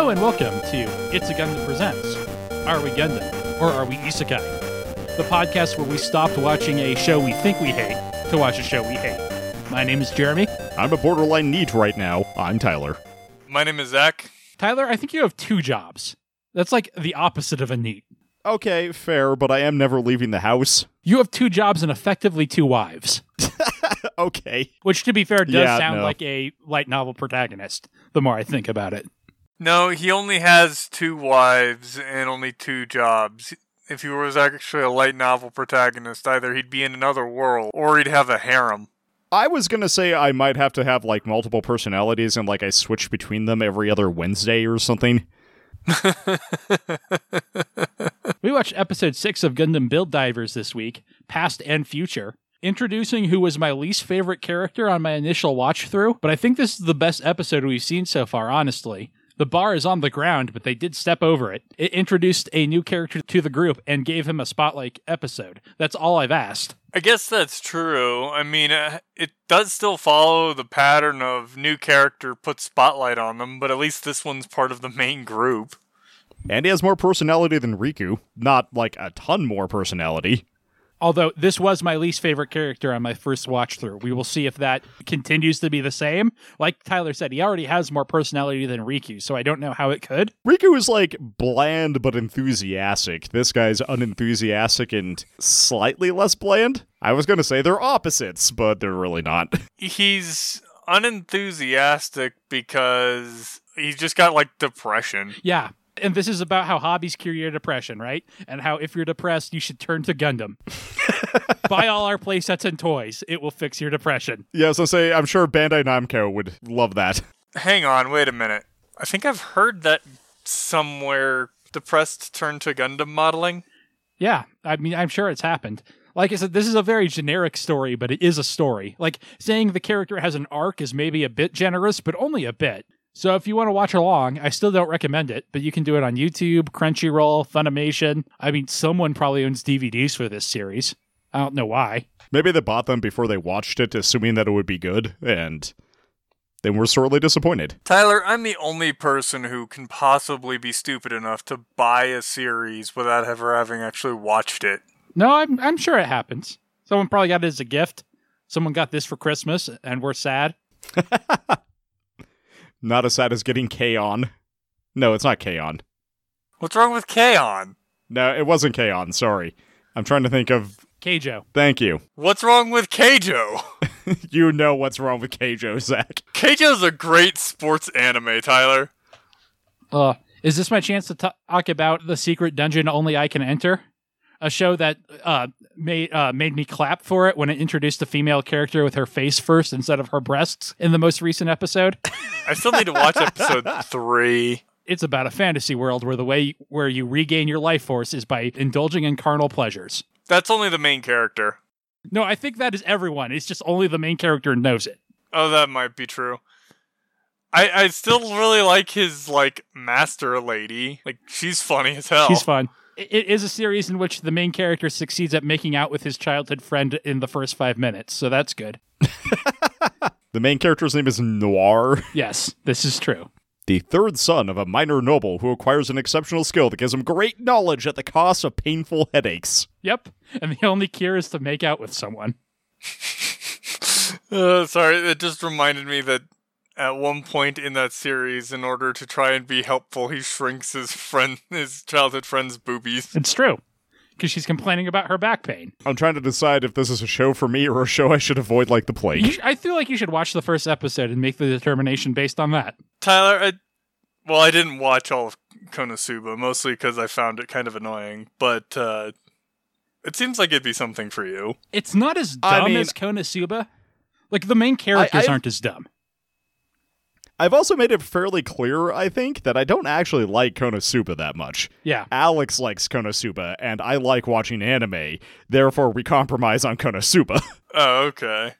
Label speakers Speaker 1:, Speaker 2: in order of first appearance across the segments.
Speaker 1: Hello and welcome to It's a Gundam Presents. Are we Gundam or are we Isekai? The podcast where we stopped watching a show we think we hate to watch a show we hate. My name is Jeremy.
Speaker 2: I'm a borderline NEET right now. I'm Tyler.
Speaker 3: My name is Zach.
Speaker 1: Tyler, I think you have two jobs. That's like the opposite of a NEET.
Speaker 2: Okay, fair, but I am never leaving the house.
Speaker 1: You have two jobs and effectively two wives,
Speaker 2: okay.
Speaker 1: which to be fair does
Speaker 2: Yeah,
Speaker 1: sound
Speaker 2: no.
Speaker 1: like a light novel protagonist the more I think about it.
Speaker 3: No, he only has two wives and only two jobs. If he was actually a light novel protagonist, either he'd be in another world or he'd have a harem.
Speaker 2: I was gonna say I might have to have like multiple personalities and like I switch between them every other Wednesday or something.
Speaker 1: We watched episode 6 of Gundam Build Divers this week, past and future, introducing who was my least favorite character on my initial watch through, but I think this is the best episode we've seen so far, honestly. The bar is on the ground, but they did step over it. It introduced a new character to the group and gave him a spotlight episode. That's all I've asked.
Speaker 3: I guess that's true. I mean, uh, it does still follow the pattern of new character put spotlight on them, but at least this one's part of the main group.
Speaker 2: And he has more personality than Riku. Not like a ton more personality.
Speaker 1: Although this was my least favorite character on my first watch through. We will see if that continues to be the same. Like Tyler said, he already has more personality than Riku, so I don't know how it could.
Speaker 2: Riku is like bland but enthusiastic. This guy's unenthusiastic and slightly less bland. I was gonna say they're opposites, but they're really not.
Speaker 3: He's unenthusiastic because he's just got like depression.
Speaker 1: Yeah. And this is about how hobbies cure your depression, right? And how if you're depressed, you should turn to Gundam. Buy all our playsets and toys. It will fix your depression.
Speaker 2: yeah, so say I'm sure Bandai Namco would love that.
Speaker 3: Hang on, wait a minute. I think I've heard that somewhere depressed turned to Gundam modeling.
Speaker 1: Yeah. I mean, I'm sure it's happened. Like I said, this is a very generic story, but it is a story. Like saying the character has an arc is maybe a bit generous, but only a bit. So if you want to watch along, I still don't recommend it, but you can do it on YouTube, Crunchyroll, Funimation. I mean, someone probably owns DVDs for this series. I don't know why.
Speaker 2: Maybe they bought them before they watched it, assuming that it would be good, and they were sorely disappointed.
Speaker 3: Tyler, I'm the only person who can possibly be stupid enough to buy a series without ever having actually watched it.
Speaker 1: No, I'm I'm sure it happens. Someone probably got it as a gift. Someone got this for Christmas and we're sad.
Speaker 2: Not as sad as getting K-On! No, it's not K-On!
Speaker 3: What's wrong with K-On?
Speaker 2: No, it wasn't K-On! Sorry. I'm trying to think of.
Speaker 1: Keijo.
Speaker 2: Thank you.
Speaker 3: What's wrong with Keijo?
Speaker 2: you know what's wrong with Keijo, Zach.
Speaker 3: Keijo's a great sports anime, Tyler.
Speaker 1: Uh, is this my chance to talk about the secret dungeon only I can enter? A show that uh, made uh, made me clap for it when it introduced a female character with her face first instead of her breasts in the most recent episode.
Speaker 3: I still need to watch episode three.
Speaker 1: it's about a fantasy world where the way where you regain your life force is by indulging in carnal pleasures.
Speaker 3: That's only the main character.
Speaker 1: No, I think that is everyone. It's just only the main character knows it.
Speaker 3: Oh, that might be true. I I still really like his like master lady. Like she's funny as hell.
Speaker 1: She's fun. It it is a series in which the main character succeeds at making out with his childhood friend in the first five minutes, so that's good.
Speaker 2: The main character's name is Noir,
Speaker 1: Yes, this is true.
Speaker 2: the third son of a minor noble who acquires an exceptional skill that gives him great knowledge at the cost of painful headaches.
Speaker 1: Yep, and the only cure is to make out with someone.
Speaker 3: Uh, sorry, it just reminded me that at one point in that series, in order to try and be helpful, he shrinks his friend, his childhood friend's boobies.
Speaker 1: It's true, because she's complaining about her back pain.
Speaker 2: I'm trying to decide if this is a show for me or a show I should avoid like the plague.
Speaker 1: sh- I feel like you should watch the first episode and make the determination based on that.
Speaker 3: Tyler, I, well, I didn't watch all of Konosuba, mostly because I found it kind of annoying, but uh, it seems like it'd be something for you.
Speaker 1: It's not as dumb
Speaker 2: I mean-
Speaker 1: as Konosuba. Like the main characters
Speaker 2: I-
Speaker 1: aren't as dumb.
Speaker 2: I've also made it fairly clear, I think, that I don't actually like Konosuba that much.
Speaker 1: Yeah,
Speaker 2: Alex likes Konosuba, and I like watching anime, therefore we compromise on Konosuba.
Speaker 3: Oh, okay.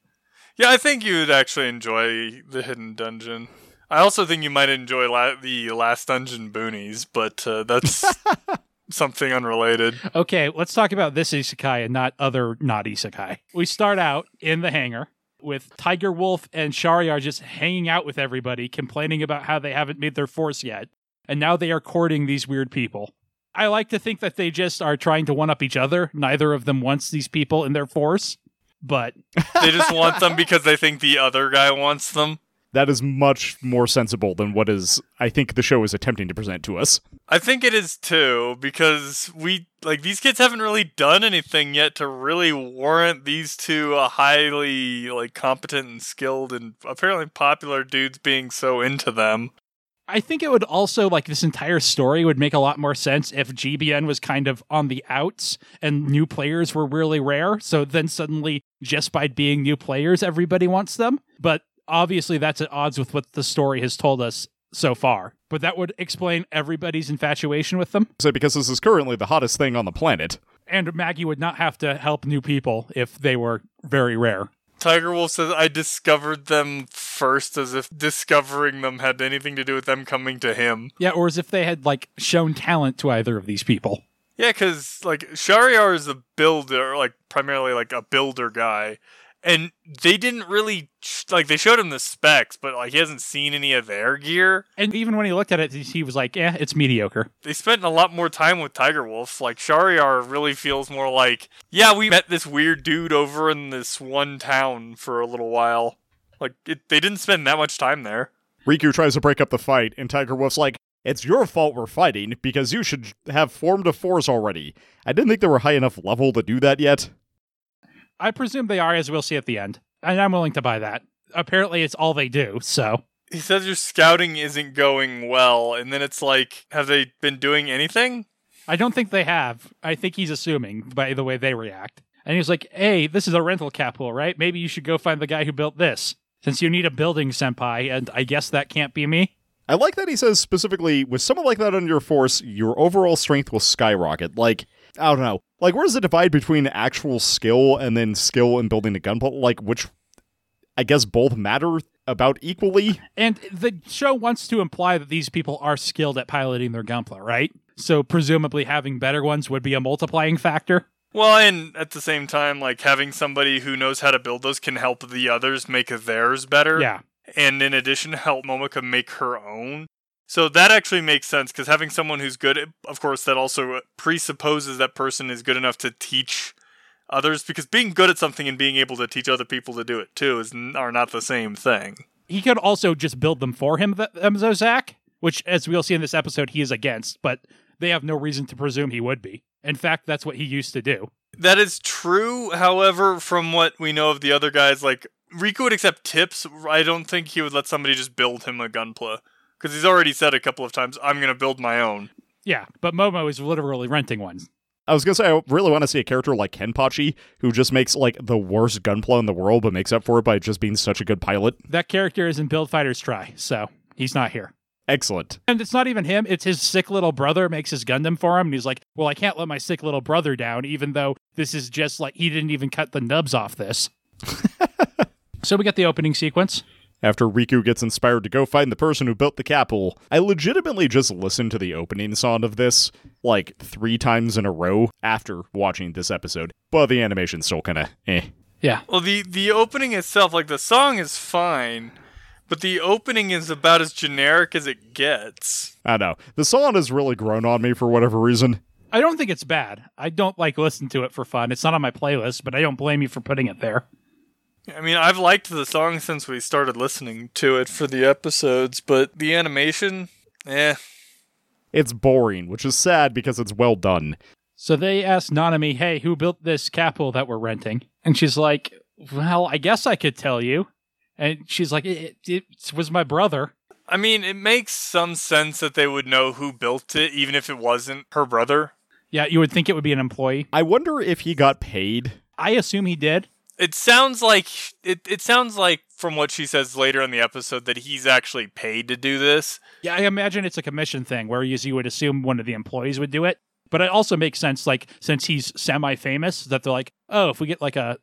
Speaker 3: Yeah, I think you would actually enjoy the Hidden Dungeon. I also think you might enjoy la- the Last Dungeon Boonies, but uh, that's something unrelated.
Speaker 1: Okay, let's talk about this isekai and not other not isekai. We start out in the hangar with Tiger Wolf and Shariar just hanging out with everybody, complaining about how they haven't made their force yet. and now they are courting these weird people. I like to think that they just are trying to one up each other. Neither of them wants these people in their force, but
Speaker 3: They just want them because they think the other guy wants them.
Speaker 2: That is much more sensible than what is I think the show is attempting to present to us.
Speaker 3: I think it is too because we like these kids haven't really done anything yet to really warrant these two uh, highly like competent and skilled and apparently popular dudes being so into them.
Speaker 1: I think it would also like this entire story would make a lot more sense if GBN was kind of on the outs and new players were really rare. So then suddenly, just by being new players, everybody wants them. But obviously, that's at odds with what the story has told us so far. But that would explain everybody's infatuation with them.
Speaker 2: So because this is currently the hottest thing on the planet.
Speaker 1: And Maggie would not have to help new people if they were very rare.
Speaker 3: Tiger Wolf says I discovered them first as if discovering them had anything to do with them coming to him.
Speaker 1: Yeah, or as if they had like shown talent to either of these people.
Speaker 3: Yeah, because like Shariar is a builder, like primarily like a builder guy, and they didn't really like they showed him the specs, but like he hasn't seen any of their gear.
Speaker 1: And even when he looked at it, he was like, "Yeah, it's mediocre."
Speaker 3: They spent a lot more time with Tiger Wolf. Like Shariar really feels more like, yeah, we met this weird dude over in this one town for a little while. Like it, they didn't spend that much time there.
Speaker 2: Riku tries to break up the fight, and Tiger Wolf's like, It's your fault we're fighting, because you should have formed a force already. I didn't think they were high enough level to do that yet.
Speaker 1: I presume they are, as we'll see at the end. And I'm willing to buy that. Apparently, it's all they do, so.
Speaker 3: He says your scouting isn't going well, and then it's like, have they been doing anything?
Speaker 1: I don't think they have. I think he's assuming by the way they react. And he's like, hey, this is a rental capital, right? Maybe you should go find the guy who built this. Since you need a building senpai, and I guess that can't be me.
Speaker 2: I like that he says specifically, with someone like that on your force, your overall strength will skyrocket. Like, I don't know. Like, where's the divide between actual skill and then skill in building a gun? Like, which I guess both matter about equally.
Speaker 1: And the show wants to imply that these people are skilled at piloting their gunpla, right? So presumably having better ones would be a multiplying factor.
Speaker 3: Well, and at the same time, like having somebody who knows how to build those can help the others make theirs better.
Speaker 1: Yeah.
Speaker 3: And in addition, help Momoka make her own. So that actually makes sense because having someone who's good, eh, of course, that also uh, presupposes that person is good enough to teach others because being good at something and being able to teach other people to do it too is are not the same thing.
Speaker 1: He could also just build them for him, Emzo Zach, which, as we'll see in this episode, he is against, but they have no reason to presume he would be. In fact, that's what he used to do.
Speaker 3: That is true. However, from what we know of the other guys, like Riku would accept tips. I don't think he would let somebody just build him a gunpla because he's already said a couple of times, "I'm going to build my own."
Speaker 1: Yeah, but Momo is literally renting one.
Speaker 2: I was gonna say I really want to see a character like Kenpachi who just makes like the worst gunpla in the world, but makes up for it by just being such a good pilot.
Speaker 1: That character is in Build Fighters Try, so he's not here.
Speaker 2: Excellent.
Speaker 1: And it's not even him, it's his sick little brother makes his Gundam for him. And he's like, Well, I can't let my sick little brother down, even though this is just like he didn't even cut the nubs off this. so we get the opening sequence.
Speaker 2: After Riku gets inspired to go find the person who built the capital, I legitimately just listened to the opening song of this like three times in a row after watching this episode. But the animation's still kind of eh.
Speaker 1: Yeah.
Speaker 3: Well, the the opening itself, like the song is fine, but the opening is about as generic as it gets.
Speaker 2: I know. The song has really grown on me for whatever reason.
Speaker 1: I don't think it's bad. I don't like listen to it for fun. It's not on my playlist, but I don't blame you for putting it there.
Speaker 3: I mean, I've liked the song since we started listening to it for the episodes, but the animation, eh.
Speaker 2: It's boring, which is sad because it's well done.
Speaker 1: So they asked Nanami, hey, who built this capital that we're renting? And she's like, well, I guess I could tell you. And she's like, it, it was my brother.
Speaker 3: I mean, it makes some sense that they would know who built it, even if it wasn't her brother.
Speaker 1: Yeah, you would think it would be an employee.
Speaker 2: I wonder if he got paid.
Speaker 1: I assume he did.
Speaker 3: It sounds like it. It sounds like from what she says later in the episode that he's actually paid to do this.
Speaker 1: Yeah, I imagine it's a commission thing where you would assume one of the employees would do it. But it also makes sense, like since he's semi-famous, that they're like, oh, if we get like a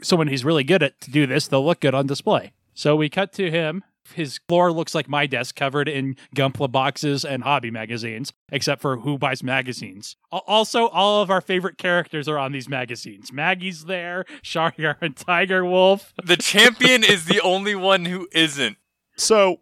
Speaker 1: someone who's really good at to do this, they'll look good on display. So we cut to him his floor looks like my desk covered in Gunpla boxes and hobby magazines, except for Who Buys Magazines. Also, all of our favorite characters are on these magazines. Maggie's there, Shariar and Tiger Wolf.
Speaker 3: The champion is the only one who isn't.
Speaker 2: So,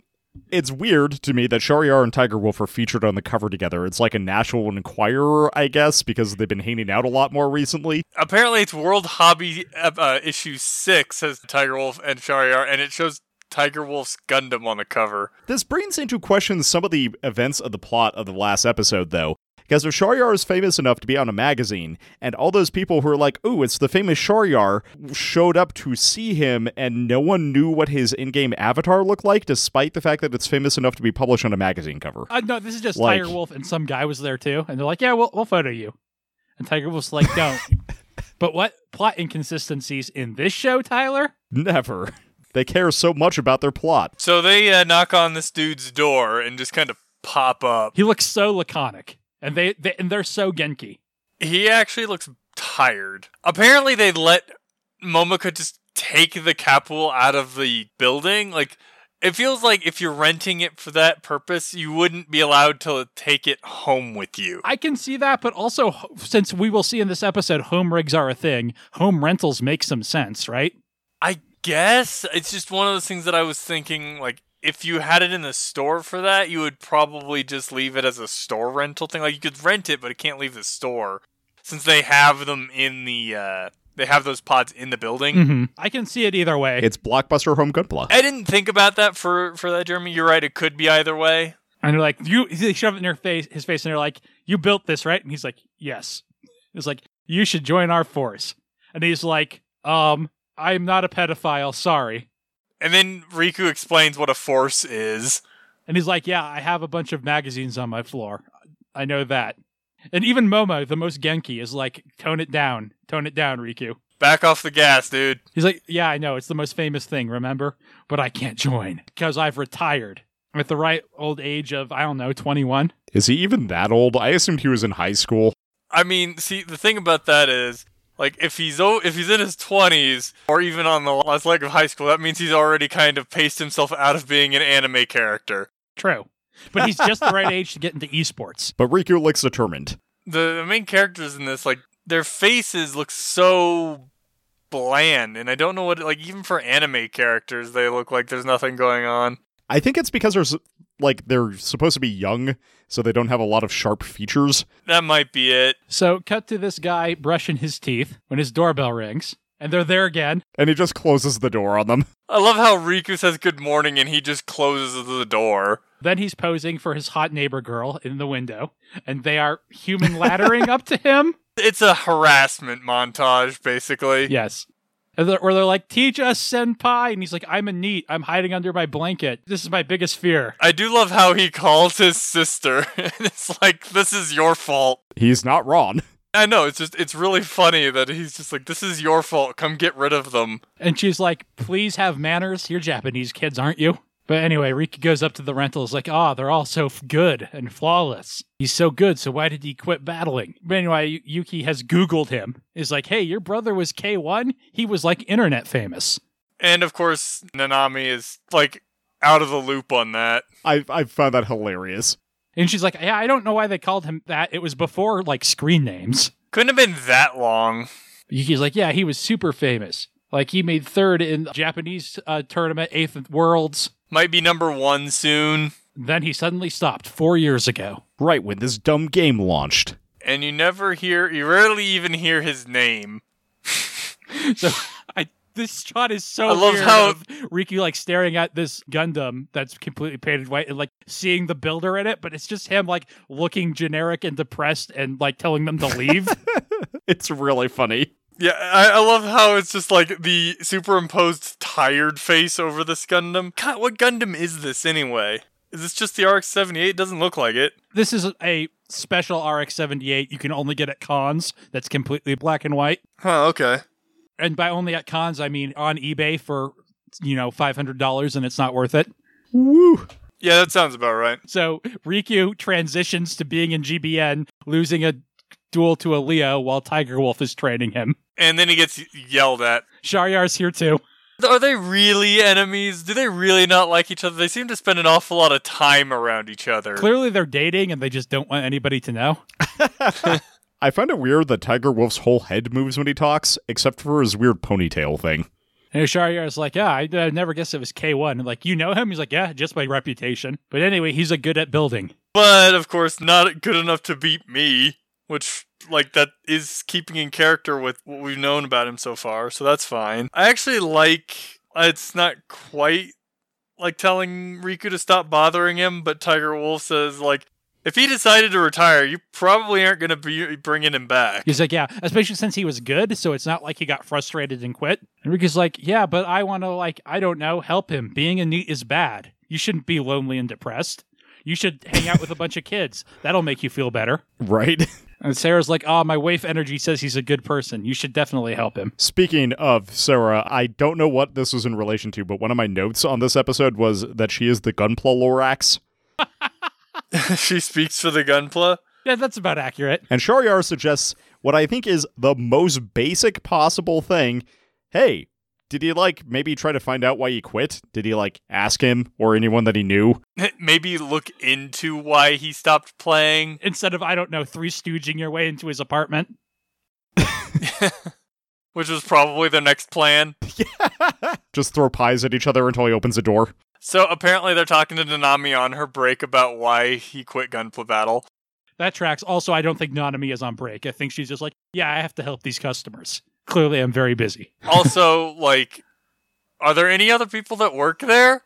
Speaker 2: It's weird to me that Shariar and Tiger Wolf are featured on the cover together. It's like a National Enquirer, I guess, because they've been hanging out a lot more recently.
Speaker 3: Apparently, it's World Hobby uh, uh, issue six has Tiger Wolf and Shariar, and it shows Tiger Wolf's Gundam on the cover.
Speaker 2: This brings into question some of the events of the plot of the last episode, though. Because if Shariar is famous enough to be on a magazine, and all those people who are like, ooh, it's the famous Shariar, showed up to see him, and no one knew what his in game avatar looked like, despite the fact that it's famous enough to be published on a magazine cover.
Speaker 1: Uh, no, this is just
Speaker 2: Like-
Speaker 1: Tiger Wolf and some guy was there too, and they're like, "Yeah, we'll we'll photo you," and Tiger Wolf's like, "Don't." but what plot inconsistencies in this show, Tyler?
Speaker 2: Never. They care so much about their plot.
Speaker 3: So they uh, knock on this dude's door and just kind of pop up.
Speaker 1: He looks so laconic, and they, they and they're so Genki.
Speaker 3: He actually looks tired. Apparently, they let Momoka just take the Kapool out of the building. Like, it feels like if you're renting it for that purpose, you wouldn't be allowed to take it home with you.
Speaker 1: I can see that, but also since we will see in this episode, home rigs are a thing. Home rentals make some sense, right?
Speaker 3: I guess it's just one of those things that I was thinking, like, if you had it in the store for that, you would probably just leave it as a store rental thing. Like, you could rent it, but it can't leave the store. Since they have them in the, uh, they have those pods in the building.
Speaker 1: Mm-hmm. I can see it either way.
Speaker 2: It's Blockbuster Home Gunpla.
Speaker 3: I didn't think about that for for that, Jeremy. You're right. It could be either way.
Speaker 1: And they're like, you they shove it in their face his face and they're like, You built this, right? And he's like, Yes. It's like, you should join our force. And he's like, Um, I'm not a pedophile, sorry.
Speaker 3: And then Riku explains what a force is.
Speaker 1: And he's like, Yeah, I have a bunch of magazines on my floor. I know that. And even Momo, the most Genki, is like, tone it down. Tone it down, Riku.
Speaker 3: Back off the gas, dude.
Speaker 1: He's like, Yeah, I know, it's the most famous thing, remember? But I can't join because I've retired. I'm at the right old age of, I don't know, 21.
Speaker 2: Is he even that old? I assumed he was in high school.
Speaker 3: I mean, see, the thing about that is, like, if he's o- if he's in his twenties or even on the last leg of high school, that means he's already kind of paced himself out of being an anime character.
Speaker 1: True. But he's just the right age to get into esports.
Speaker 2: But Riku looks determined.
Speaker 3: The, the main characters in this, like, their faces look so bland, and I don't know what, like, even for anime characters, they look like there's nothing going on.
Speaker 2: I think it's because there's like they're supposed to be young, so they don't have a lot of sharp features.
Speaker 3: That might be it.
Speaker 1: So, cut to this guy brushing his teeth when his doorbell rings, and they're there again.
Speaker 2: And he just closes the door on them.
Speaker 3: I love how Riku says good morning and he just closes the door.
Speaker 1: Then he's posing for his hot neighbor girl in the window, and they are human laddering up to him.
Speaker 3: It's a harassment montage, basically.
Speaker 1: Yes. And they're, or they're like, teach us, senpai. And he's like, I'm a NEET. I'm hiding under my blanket. This is my biggest fear.
Speaker 3: I do love how he calls his sister, and it's like, this is your fault.
Speaker 2: He's not wrong.
Speaker 3: I know, it's just, it's really funny that he's just like, this is your fault. Come get rid of them.
Speaker 1: And she's like, please have manners. You're Japanese kids, aren't you? But anyway, Riku goes up to the rentals like, ah, they're all so good and flawless. He's so good, so why did he quit battling? But anyway, Yuki has Googled him. Is like, hey, your brother was K1? He was like internet famous.
Speaker 3: And of course, Nanami is like out of the loop on that.
Speaker 2: I I found that hilarious.
Speaker 1: And she's like, yeah, I don't know why they called him that. It was before like screen names.
Speaker 3: Couldn't have been that long.
Speaker 1: Yuki's like, yeah, he was super famous. Like he made third in the Japanese uh, tournament, eighth at Worlds.
Speaker 3: Might be number one soon.
Speaker 1: Then he suddenly stopped four years ago.
Speaker 2: Right when this dumb game launched.
Speaker 3: And you never hear, you rarely even hear his name.
Speaker 1: So I this shot is so
Speaker 3: I love
Speaker 1: weird
Speaker 3: how-
Speaker 1: of Riku like staring at this Gundam that's completely painted white and like seeing the builder in it, but it's just him like looking generic and depressed and like telling them to leave.
Speaker 2: It's really funny.
Speaker 3: Yeah, I, I love how it's just like the superimposed tired face over this Gundam. God, what Gundam is this anyway? Is this just the RX 78? Doesn't look like it.
Speaker 1: this is a special RX seventy eight you can only get at cons that's completely black and white.
Speaker 3: Huh, okay.
Speaker 1: And by only at cons I mean on eBay for you know five hundred dollars and it's not worth it.
Speaker 2: Woo!
Speaker 3: Yeah, that sounds about right.
Speaker 1: So Riku transitions to being in GBN, losing a duel to a Leo while Tiger Wolf is training him.
Speaker 3: And then he gets yelled at.
Speaker 1: Sharyar's here too.
Speaker 3: Are they really enemies? Do they really not like each other? They seem to spend an awful lot of time around each other.
Speaker 1: Clearly they're dating and they just don't want anybody to know.
Speaker 2: I find it weird that Tiger Wolf's whole head moves when he talks, except for his weird ponytail thing.
Speaker 1: And Shariar's like, yeah, I, I never guessed it was K1. And like, you know him? He's like, yeah, just by reputation. But anyway, he's a good at building.
Speaker 3: But of course, not good enough to beat me, which like that is keeping in character with what we've known about him so far. So that's fine. I actually like. It's not quite like telling Riku to stop bothering him, but Tiger Wolf says like. If he decided to retire, you probably aren't going to be bringing him back.
Speaker 1: He's like, yeah, especially since he was good. So it's not like he got frustrated and quit. And Riku's like, yeah, but I want to, like, I don't know, help him. Being a NEET is bad. You shouldn't be lonely and depressed. You should hang out with a bunch of kids. That'll make you feel better.
Speaker 2: Right?
Speaker 1: And Sarah's like, oh, my wife energy says he's a good person. You should definitely help him.
Speaker 2: Speaking of Sarah, I don't know what this was in relation to, but one of my notes on this episode was that she is the Gunpla Lorax.
Speaker 3: she speaks for the Gunpla.
Speaker 1: Yeah, that's about accurate.
Speaker 2: And Shariar suggests what I think is the most basic possible thing. Hey, did he like maybe try to find out why he quit? Did he like ask him or anyone that he knew?
Speaker 3: Maybe look into why he stopped playing.
Speaker 1: Instead of, I don't know, three stooging your way into his apartment.
Speaker 3: Which was probably the next plan.
Speaker 2: Just throw pies at each other until he opens the door.
Speaker 3: So apparently they're talking to Nanami on her break about why he quit Gunpla Battle.
Speaker 1: That tracks. Also, I don't think Nanami is on break. I think she's just like, yeah, I have to help these customers. Clearly, I'm very busy.
Speaker 3: Also, like, are there any other people that work there?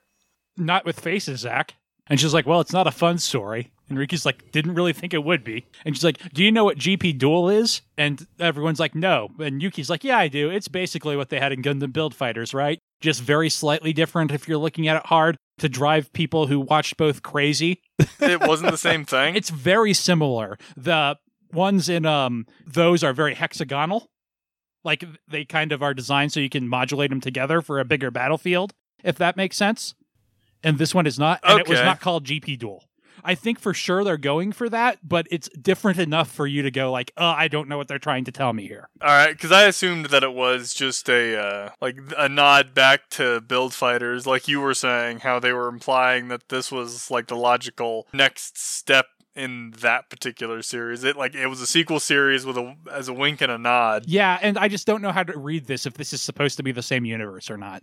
Speaker 1: Not with faces, Zach. And she's like, well, it's not a fun story. And Riku's like, didn't really think it would be. And she's like, do you know what GP Duel is? And everyone's like, no. And Yuki's like, yeah, I do. It's basically what they had in Gundam Build Fighters, right? Just very slightly different if you're looking at it hard to drive people who watched both crazy.
Speaker 3: It wasn't the same thing.
Speaker 1: It's very similar. The ones in um those are very hexagonal. Like they kind of are designed so you can modulate them together for a bigger battlefield, if that makes sense. And this one is not, and it was not called GP Duel. I think for sure they're going for that, but it's different enough for you to go like, "Uh, I don't know what they're trying to tell me here."
Speaker 3: All right, because I assumed that it was just a uh, like a nod back to Build Fighters, like you were saying, how they were implying that this was like the logical next step in that particular series. It like it was a sequel series with a as a wink and a nod.
Speaker 1: Yeah, and I just don't know how to read this if this is supposed to be the same universe or not.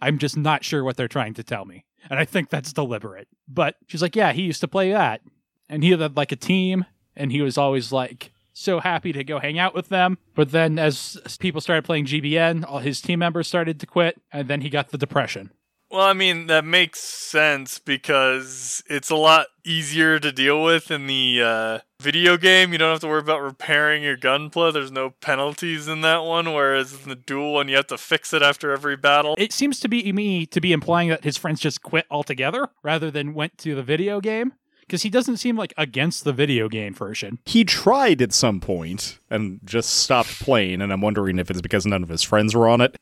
Speaker 1: I'm just not sure what they're trying to tell me. And I think that's deliberate. But she's like, yeah, he used to play that. And he had like a team, and he was always like so happy to go hang out with them. But then as people started playing GBN, all his team members started to quit, and then he got the depression.
Speaker 3: Well, I mean that makes sense because it's a lot easier to deal with in the uh, video game. You don't have to worry about repairing your gunpla. There's no penalties in that one, whereas in the duel one, you have to fix it after every battle.
Speaker 1: It seems to be me to be implying that his friends just quit altogether rather than went to the video game. Because he doesn't seem like against the video game version.
Speaker 2: He tried at some point and just stopped playing, and I'm wondering if it's because none of his friends were on it.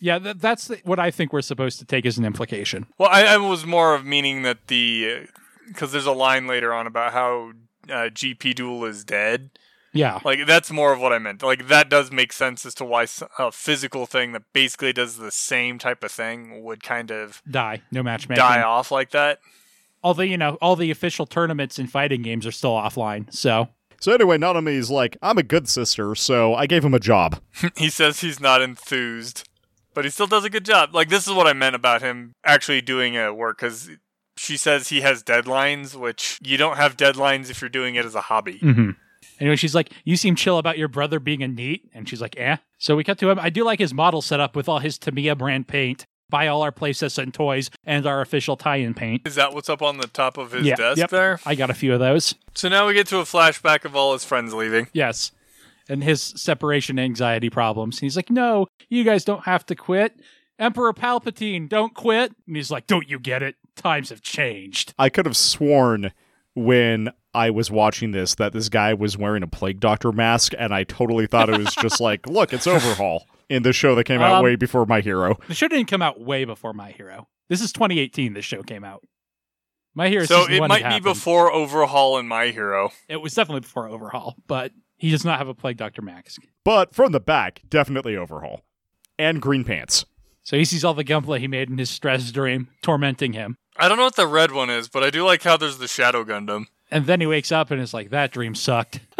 Speaker 1: Yeah, th- that's the, what I think we're supposed to take as an implication.
Speaker 3: Well, I, I was more of meaning that the because there's a line later on about how uh, GP Duel is dead.
Speaker 1: Yeah.
Speaker 3: Like that's more of what I meant. Like that does make sense as to why a physical thing that basically does the same type of thing would kind of
Speaker 1: Die. No matchmaking.
Speaker 3: die off like that.
Speaker 1: Although, you know, all the official tournaments and fighting games are still offline. So,
Speaker 2: So anyway, Nanami's like, I'm a good sister, so I gave him a job.
Speaker 3: he says he's not enthused, but he still does a good job. Like this is what I meant about him actually doing a work because she says he has deadlines, which you don't have deadlines if you're doing it as a hobby.
Speaker 1: mm-hmm. anyway, she's like, You seem chill about your brother being a NEET. And she's like, Eh. So we cut to him. I do like his model setup with all his Tamiya brand paint. Buy all our playsets and toys and our official tie in paint.
Speaker 3: Is that what's up on the top of his
Speaker 1: Yeah,
Speaker 3: desk
Speaker 1: yep.
Speaker 3: there?
Speaker 1: I got a few of those.
Speaker 3: So now we get to a flashback of all his friends leaving.
Speaker 1: Yes. And his separation anxiety problems. He's like, No, you guys don't have to quit. Emperor Palpatine, don't quit. And he's like, Don't you get it? Times have changed.
Speaker 2: I could have sworn when I was watching this that this guy was wearing a plague doctor mask, and I totally thought it was just like, look, it's Overhaul in the show that came out
Speaker 1: Um,
Speaker 2: way before My Hero.
Speaker 1: The show didn't come out way before My Hero. This is 2018. This show came out. My Hero.
Speaker 3: So it might be
Speaker 1: happened.
Speaker 3: before Overhaul and My Hero.
Speaker 1: It was definitely before Overhaul, but he does not have a Plague Doctor mask.
Speaker 2: But from the back, definitely Overhaul. And Green Pants.
Speaker 1: So he sees all the Gunpla he made in his stress dream tormenting him,
Speaker 3: I don't know what the red one is, but I do like how there's the Shadow Gundam.
Speaker 1: and then he wakes up and is like, "That dream sucked."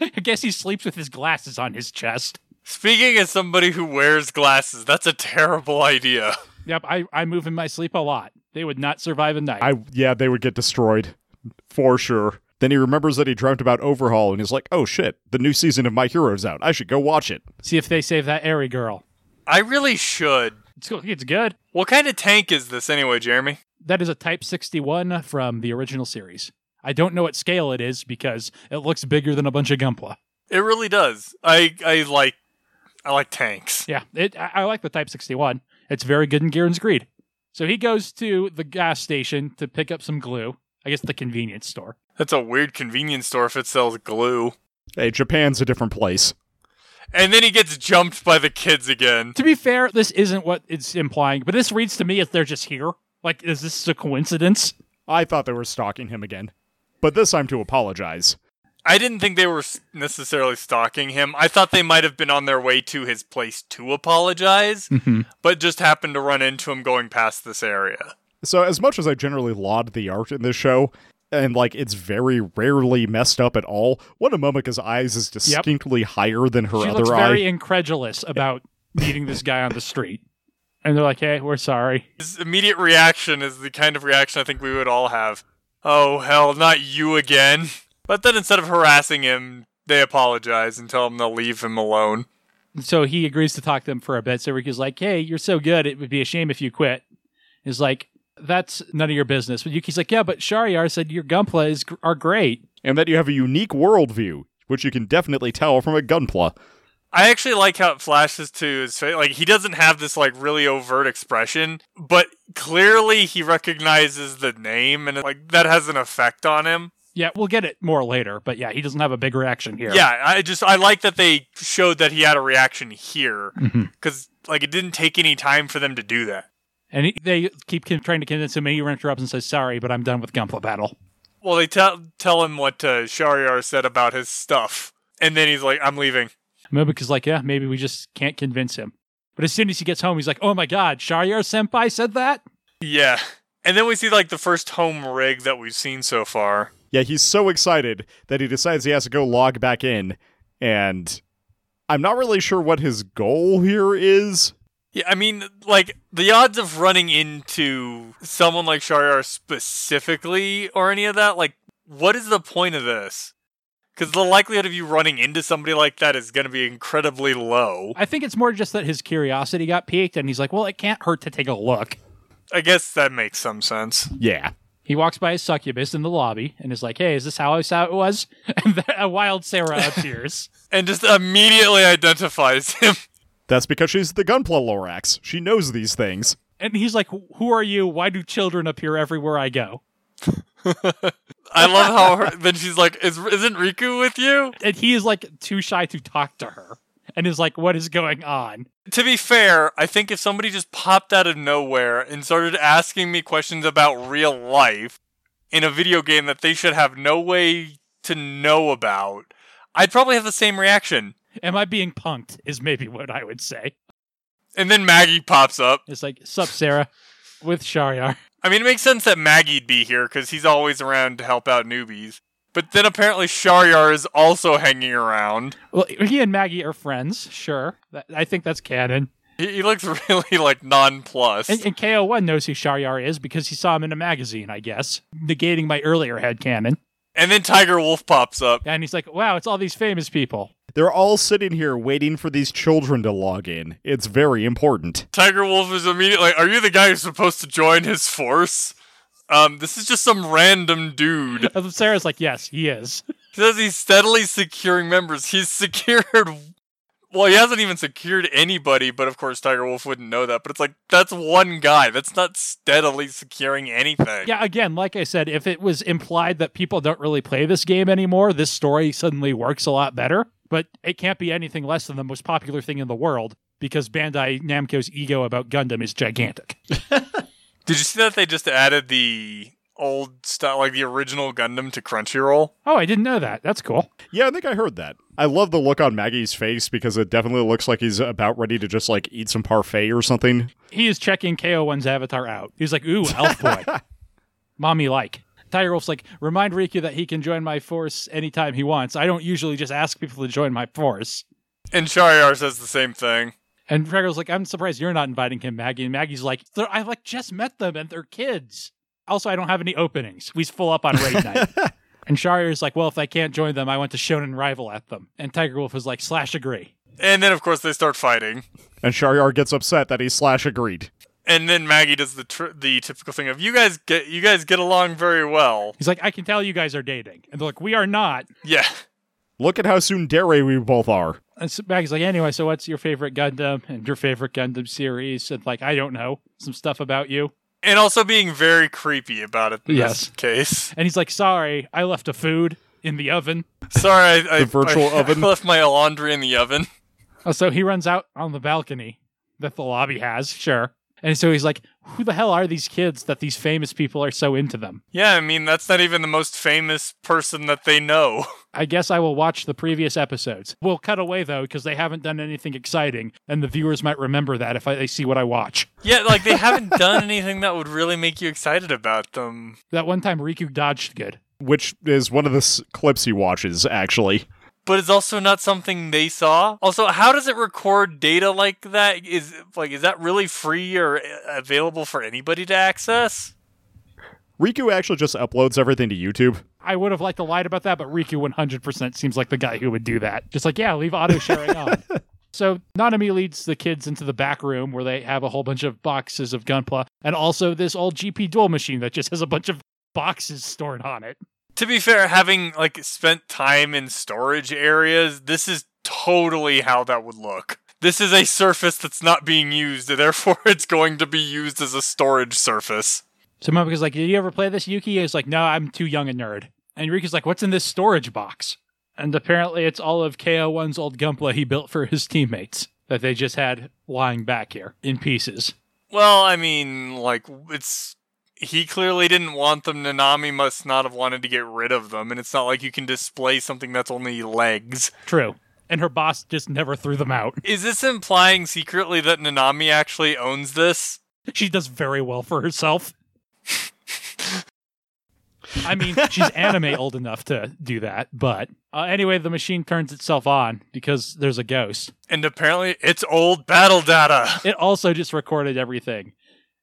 Speaker 1: I guess he sleeps with his glasses on his chest.
Speaker 3: Speaking as somebody who wears glasses, that's a terrible idea.
Speaker 1: Yep, I, I move in my sleep a lot. They would not survive a night.
Speaker 2: I yeah, they would get destroyed for sure. Then he remembers that he dreamt about Overhaul, and he's like, "Oh shit, the new season of My Hero's out. I should go watch it."
Speaker 1: See if they save that airy girl.
Speaker 3: I really should.
Speaker 1: It's, it's good.
Speaker 3: What kind of tank is this anyway, Jeremy?
Speaker 1: That is a Type 61 from the original series. I don't know what scale it is because it looks bigger than a bunch of Gunpla.
Speaker 3: It really does. I I like I like tanks.
Speaker 1: Yeah, it, I, I like the Type 61. It's very good in Garen Greed. So he goes to the gas station to pick up some glue. I guess the convenience store.
Speaker 3: That's a weird convenience store if it sells glue.
Speaker 2: Hey, Japan's a different place.
Speaker 3: And then he gets jumped by the kids again.
Speaker 1: To be fair, this isn't what it's implying, but this reads to me as they're just here. Like, is this a coincidence?
Speaker 2: I thought they were stalking him again, but this time to apologize.
Speaker 3: I didn't think they were necessarily stalking him. I thought they might have been on their way to his place to apologize,
Speaker 1: Mm-hmm.
Speaker 3: but just happened to run into him going past this area.
Speaker 2: So, as much as I generally laud the art in this show, and like it's very rarely messed up at all, one of Momoka's eyes is distinctly higher than her
Speaker 1: She
Speaker 2: other
Speaker 1: looks
Speaker 2: eye.
Speaker 1: very incredulous about meeting this guy on the street. And they're like, hey, we're sorry.
Speaker 3: His immediate reaction is the kind of reaction I think we would all have. Oh, hell, not you again. But then instead of harassing him, they apologize and tell him they'll leave him alone.
Speaker 1: So he agrees to talk to them for a bit. So Riku's like, hey, you're so good. It would be a shame if you quit. He's like, that's none of your business. But Yuki's like, yeah, but Shariar said your gunpla is, are great.
Speaker 2: and that you have a unique worldview, which you can definitely tell from a gunpla.
Speaker 3: I actually like how it flashes to his face. Like, he doesn't have this, like, really overt expression, but clearly he recognizes the name and, like, that has an effect on him.
Speaker 1: Yeah, we'll get it more later. But yeah, he doesn't have a big reaction here.
Speaker 3: Yeah, I just, I like that they showed that he had a reaction here
Speaker 1: mm-hmm.
Speaker 3: because, like, it didn't take any time for them to do that.
Speaker 1: And they keep trying to convince him, and he interrupts and says, sorry, but I'm done with gunpla battle.
Speaker 3: Well, they tell tell him what uh, Shariar said about his stuff, and then he's like, "I'm leaving."
Speaker 1: Momoka's like, yeah, maybe we just can't convince him. But as soon as he gets home, he's like, oh my god, Shariar Senpai said that?
Speaker 3: Yeah, and then we see like the first home rig that we've seen so far.
Speaker 2: Yeah, he's so excited that he decides he has to go log back in, and I'm not really sure what his goal here is.
Speaker 3: Yeah, I mean, like the odds of running into someone like Shariar specifically or any of that, like, what is the point of this? Because the likelihood of you running into somebody like that is going to be incredibly low.
Speaker 1: I think it's more just that his curiosity got piqued, and he's like, well, it can't hurt to take a look.
Speaker 3: I guess that makes some sense.
Speaker 2: Yeah.
Speaker 1: He walks by his succubus in the lobby and is like, hey, is this how I saw it was? And a wild Sarah appears.
Speaker 3: And just immediately identifies him.
Speaker 2: That's because she's the Gunpla Lorax. She knows these things.
Speaker 1: And he's like, who are you? Why do children appear everywhere I go?
Speaker 3: I love how her, then she's like, is, isn't Riku with you?
Speaker 1: And he is like too shy to talk to her and is like, what is going on?
Speaker 3: To be fair, I think if somebody just popped out of nowhere and started asking me questions about real life in a video game that they should have no way to know about, I'd probably have the same reaction.
Speaker 1: Am I being punked? Is maybe what I would say.
Speaker 3: And then Maggie pops up.
Speaker 1: It's like, sup, Sarah, with Shariar.
Speaker 3: I mean, it makes sense that Maggie'd be here because he's always around to help out newbies. But then apparently Shariar is also hanging around.
Speaker 1: Well, he and Maggie are friends, sure. I think that's canon.
Speaker 3: He, he looks really like nonplussed.
Speaker 1: And, and KO1 knows who Shariar is because he saw him in a magazine, I guess, negating my earlier head canon.
Speaker 3: and then Tiger Wolf pops up.
Speaker 1: And he's like, wow, it's all these famous people.
Speaker 2: They're all sitting here waiting for these children to log in. It's very important.
Speaker 3: Tiger Wolf is immediately like, "Are you the guy who's supposed to join his force?" Um, this is just some random dude.
Speaker 1: Sarah's like, yes, he is.
Speaker 3: He says he's steadily securing members. He's secured. Well, he hasn't even secured anybody, but of course Tiger Wolf wouldn't know that. But it's like that's one guy. That's not steadily securing anything.
Speaker 1: Yeah, again, like I said, if it was implied that people don't really play this game anymore, this story suddenly works a lot better. But it can't be anything less than the most popular thing in the world because Bandai Namco's ego about Gundam is gigantic.
Speaker 3: Did you see that they just added the old style, like the original Gundam, to Crunchyroll?
Speaker 1: Oh, I didn't know that. That's cool.
Speaker 2: Yeah, I think I heard that. I love the look on Maggie's face because it definitely looks like he's about ready to just like eat some parfait or something.
Speaker 1: He is checking KO1's avatar out. He's like, ooh, elf boy. Mommy like. Tiger Wolf's like, remind Riku that he can join my force anytime he wants. I don't usually just ask people to join my force.
Speaker 3: And Shariar says the same thing.
Speaker 1: And Frego's like, I'm surprised you're not inviting him, Maggie. And Maggie's like, "They're- I like just met them and they're kids. Also, I don't have any openings. We's full up on raid night. And Shariar's like, well, if I can't join them, I want to Shonen rival at them. And Tiger Wolf is like, slash agree.
Speaker 3: And then, of course, they start fighting.
Speaker 2: And Shariar gets upset that he slash agreed.
Speaker 3: And then Maggie does the tr- the typical thing of you guys get you guys get along very well.
Speaker 1: He's like, I can tell you guys are dating. And they're like, we are not.
Speaker 3: Yeah.
Speaker 2: Look at how tsundere we both are.
Speaker 1: And so Maggie's like, anyway, so what's your favorite Gundam and your favorite Gundam series? And like, I don't know, some stuff about you.
Speaker 3: And also being very creepy about it in
Speaker 1: Yes.
Speaker 3: this case.
Speaker 1: And he's like, sorry, I left a food in the oven.
Speaker 3: Sorry, I, I,
Speaker 2: The virtual
Speaker 3: I,
Speaker 2: oven.
Speaker 3: I left my laundry in the oven.
Speaker 1: Oh, so he runs out on the balcony that the lobby has, sure. And so he's like, who the hell are these kids that these famous people are so into them?
Speaker 3: Yeah, I mean that's not even the most famous person that they know.
Speaker 1: I guess I will watch the previous episodes. We'll cut away though because they haven't done anything exciting, and the viewers might remember that if I, they see what I watch.
Speaker 3: Yeah, like they haven't done anything that would really make you excited about them.
Speaker 1: That one time Riku dodged good.
Speaker 2: Which is one of the s- clips he watches, actually.
Speaker 3: But it's also not something they saw. Also, how does it record data like that? Is like is that really free or available for anybody to access?
Speaker 2: Riku actually just uploads everything to YouTube.
Speaker 1: I would have liked to lied about that, but Riku 100% seems like the guy who would do that. Just like, yeah, leave auto sharing on. So Nanami leads the kids into the back room where they have a whole bunch of boxes of Gunpla and also this old GP Duel machine that just has a bunch of boxes stored on it.
Speaker 3: To be fair, having like spent time in storage areas, this is totally how that would look. This is a surface that's not being used, therefore it's going to be used as a storage surface.
Speaker 1: So Momoka's like, Did you ever play this, Yuki? He's like, No, I'm too young a nerd. And Riku's like, What's in this storage box? And apparently it's all of KO1's old Gunpla he built for his teammates that they just had lying back here in pieces.
Speaker 3: Well, I mean, like it's he clearly didn't want them. Nanami must not have wanted to get rid of them, and it's not like you can display something that's only legs.
Speaker 1: True. And her boss just never threw them out.
Speaker 3: Is this implying secretly that Nanami actually owns this?
Speaker 1: She does very well for herself. I mean, she's anime old enough to do that, but uh, anyway, the machine turns itself on because there's a ghost.
Speaker 3: And apparently, it's old battle data.
Speaker 1: It also just recorded everything.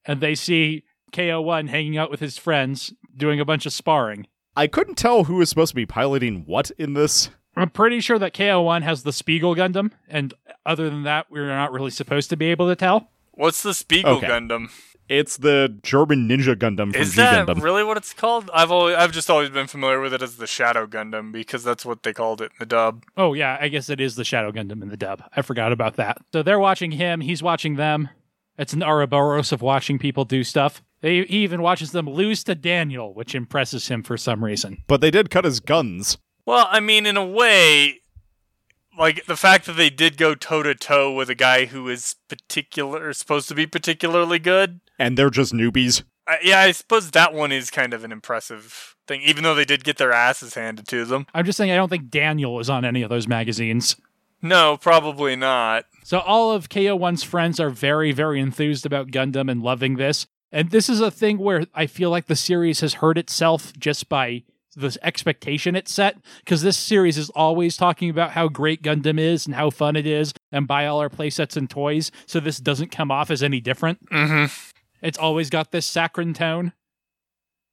Speaker 1: And they see KO1 hanging out with his friends doing a bunch of sparring.
Speaker 2: I couldn't tell who was supposed to be piloting what in this.
Speaker 1: I'm pretty sure that KO1 has the Spiegel Gundam, and other than that, we're not really supposed to be able to tell.
Speaker 3: What's the Spiegel
Speaker 2: Okay.
Speaker 3: Gundam?
Speaker 2: It's the German Ninja Gundam from
Speaker 3: Is
Speaker 2: G
Speaker 3: that
Speaker 2: Gundam.
Speaker 3: really what it's called? I've always, I've just always been familiar with it as the Shadow Gundam because that's what they called it in the dub.
Speaker 1: Oh, yeah, I guess it is the Shadow Gundam in the dub. I forgot about that. So they're watching him, he's watching them. It's an Ouroboros of watching people do stuff. They, he even watches them lose to Daniel, which impresses him for some reason.
Speaker 2: but they did cut his guns.
Speaker 3: Well, I mean, in a way, like the fact that they did go toe to toe with a guy who is particular, supposed to be particularly good.
Speaker 2: And they're just newbies.
Speaker 3: Uh, yeah, I suppose that one is kind of an impressive thing, even though they did get their asses handed to them.
Speaker 1: I'm just saying, I don't think Daniel is on any of those magazines.
Speaker 3: No, probably not.
Speaker 1: So all of KO1's friends are very, very enthused about Gundam and loving this. And this is a thing where I feel like the series has hurt itself just by the expectation it set. Because this series is always talking about how great Gundam is and how fun it is and buy all our playsets and toys. So this doesn't come off as any different.
Speaker 3: hmm
Speaker 1: It's always got this saccharine tone,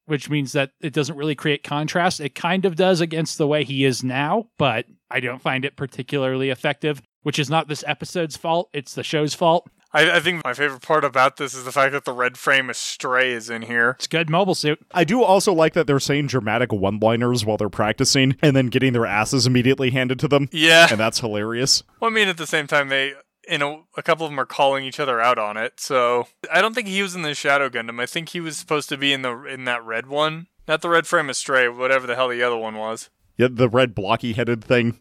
Speaker 1: which means that it doesn't really create contrast. It kind of does against the way he is now, but I don't find it particularly effective, which is not this episode's fault. It's the show's fault.
Speaker 3: I, I think my favorite part about this is the fact that the red frame Astray is in here.
Speaker 1: It's good mobile suit.
Speaker 2: I do also like that they're saying dramatic one liners while they're practicing and then getting their asses immediately handed to them.
Speaker 3: Yeah.
Speaker 2: And that's hilarious.
Speaker 3: Well, I mean, at the same time, they, you know, a couple of them are calling each other out on it. So I don't think he was in the Shadow Gundam. I think he was supposed to be in the in that red one, not the red frame Astray, whatever the hell the other one was.
Speaker 2: Yeah, the red blocky headed thing.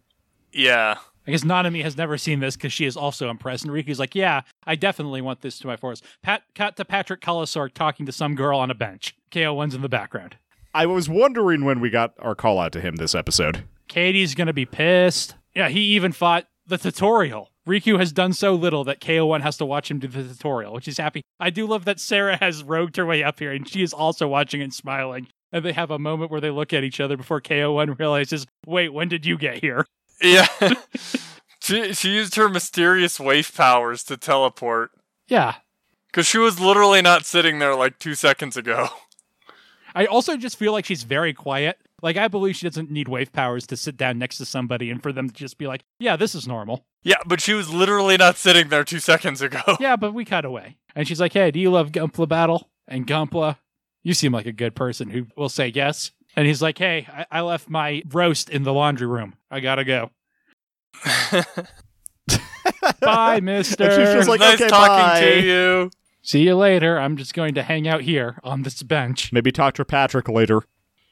Speaker 3: Yeah.
Speaker 1: I guess Nanami has never seen this because she is also impressed. And Riku's like, yeah, I definitely want this to my force. Pat, cut to Patrick Colasour talking to some girl on a bench. KO1's in the background.
Speaker 2: I was wondering when we got our call out to him this episode.
Speaker 1: Katie's gonna be pissed. Yeah, he even fought the tutorial. Riku has done so little that KO1 has to watch him do the tutorial, which is happy. I do love that Sarah has rogued her way up here and she is also watching and smiling. And they have a moment where they look at each other before KO1 realizes, wait, when did you get here?
Speaker 3: Yeah. She she used her mysterious wave powers to teleport
Speaker 1: Yeah.
Speaker 3: because she was literally not sitting there like two seconds ago.
Speaker 1: I also just feel like she's very quiet. Like I believe she doesn't need wave powers to sit down next to somebody and for them to just be like, "Yeah, this is normal."
Speaker 3: Yeah, but she was literally not sitting there two seconds ago.
Speaker 1: Yeah, but we cut away. And she's like, "Hey, do you love Gunpla Battle?" And Gunpla, you seem like a good person who will say yes. And he's like, "Hey, I, I left my roast in the laundry room. I gotta go. Bye, Mister.
Speaker 2: And she's just like,
Speaker 3: nice
Speaker 2: okay,
Speaker 3: talking
Speaker 2: bye.
Speaker 3: to you.
Speaker 1: See you later. I'm just going to hang out here on this bench."
Speaker 2: Maybe talk to Patrick later.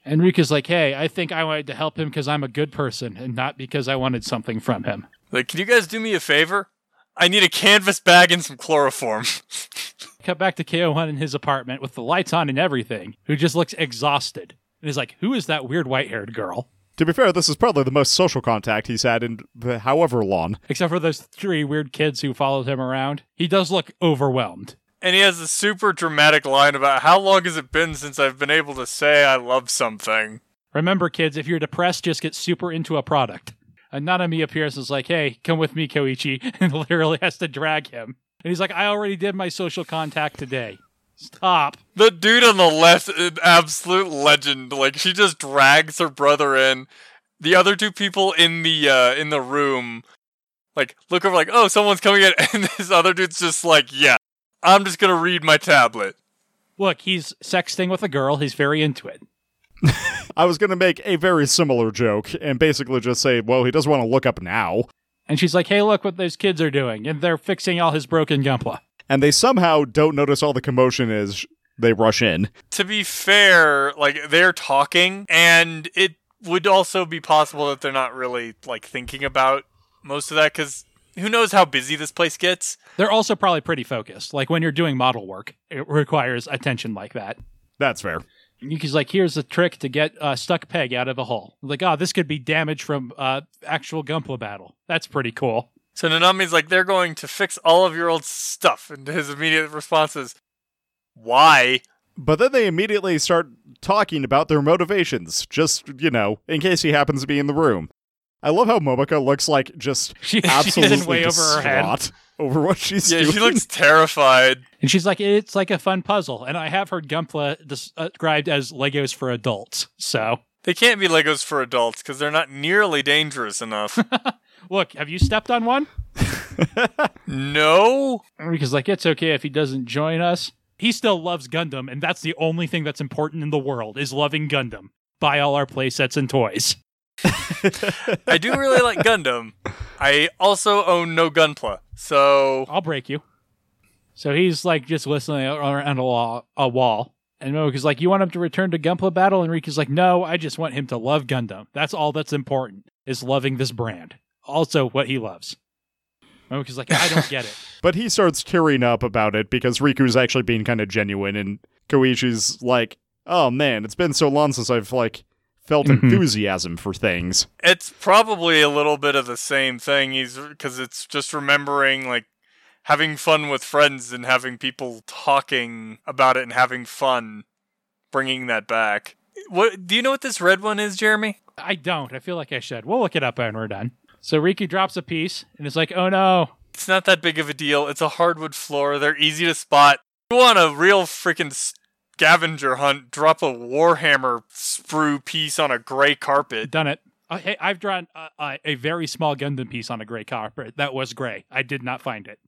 Speaker 1: And Riku's like, "Hey, I think I wanted to help him because I'm a good person and not because I wanted something from him."
Speaker 3: Like, can you guys do me a favor? I need a canvas bag and some chloroform.
Speaker 1: Cut back to KO1 in his apartment with the lights on and everything, who just looks exhausted. And he's like, Who is that weird white haired girl?
Speaker 2: To be fair, this is probably the most social contact he's had in uh, however long.
Speaker 1: Except for those three weird kids who followed him around. He does look overwhelmed.
Speaker 3: and he has a super dramatic line about how long has it been since I've been able to say I love something.
Speaker 1: Remember, kids, if you're depressed, just get super into a product. And Nanami appears and is like, Hey, come with me, Koichi, and literally has to drag him. And he's like, I already did my social contact today. Stop.
Speaker 3: The dude on the left, an absolute legend. Like she just drags her brother in. The other two people in the uh, in the room, like look over, like oh someone's coming in, and this other dude's just like yeah, I'm just gonna read my tablet.
Speaker 1: Look, he's sexting with a girl. He's very into it.
Speaker 2: I was going to make a very similar joke and basically just say, well, he doesn't want to look up now.
Speaker 1: And she's like, hey, look what those kids are doing. And they're fixing all his broken Gunpla.
Speaker 2: And they somehow don't notice all the commotion as they rush in.
Speaker 3: To be fair, like they're talking, and it would also be possible that they're not really like thinking about most of that because who knows how busy this place gets.
Speaker 1: They're also probably pretty focused. Like when you're doing model work, it requires attention like that.
Speaker 2: That's fair.
Speaker 1: Yuki's like, here's a trick to get a stuck peg out of a hole. Like, oh, this could be damage from uh, actual Gunpla battle. That's pretty cool.
Speaker 3: So Nanami's like, they're going to fix all of your old stuff. And his immediate response is, why?
Speaker 2: But then they immediately start talking about their motivations, just, you know, in case he happens to be in the room. I love how Momoka looks like just
Speaker 1: She,
Speaker 2: absolutely
Speaker 1: in way over her head.
Speaker 2: distraught over what she's
Speaker 3: Yeah,
Speaker 2: doing.
Speaker 3: she looks terrified.
Speaker 1: And she's like, it's like a fun puzzle. And I have heard Gunpla des- uh, described as Legos for adults. So,
Speaker 3: They can't be Legos for adults because they're not nearly dangerous enough.
Speaker 1: look, have you stepped on one?
Speaker 3: no?
Speaker 1: Riku's like, it's okay if he doesn't join us. He still loves Gundam, and that's the only thing that's important in the world is loving Gundam. Buy all our playsets and toys.
Speaker 3: I do really like Gundam. I also own no Gunpla. So,
Speaker 1: I'll break you. So he's like just listening around a wall, a wall. And like, You want him to return to Gunpla battle? And Riku's like, No, I just want him to love Gundam. That's all that's important, is loving this brand. Also, what he loves. Momoka's like, I don't get it.
Speaker 2: But he starts tearing up about it because Riku's actually being kind of genuine, and Koichi's like, "Oh man, it's been so long since I've like felt
Speaker 1: Mhm.
Speaker 2: enthusiasm for things."
Speaker 3: it's probably a little bit of the same thing. He's because it's just remembering like having fun with friends and having people talking about it and having fun, bringing that back. What do you know what this red one is, Jeremy?
Speaker 1: I don't. I feel like I should. We'll look it up when we're done. So Riku drops a piece and is like, Oh no.
Speaker 3: It's not that big of a deal. It's a hardwood floor. They're easy to spot. You want a real freaking scavenger hunt? Drop a Warhammer sprue piece on a gray carpet.
Speaker 1: Done it. Uh, hey, I've drawn uh, uh, a very small Gundam piece on a gray carpet. That was gray. I did not find it.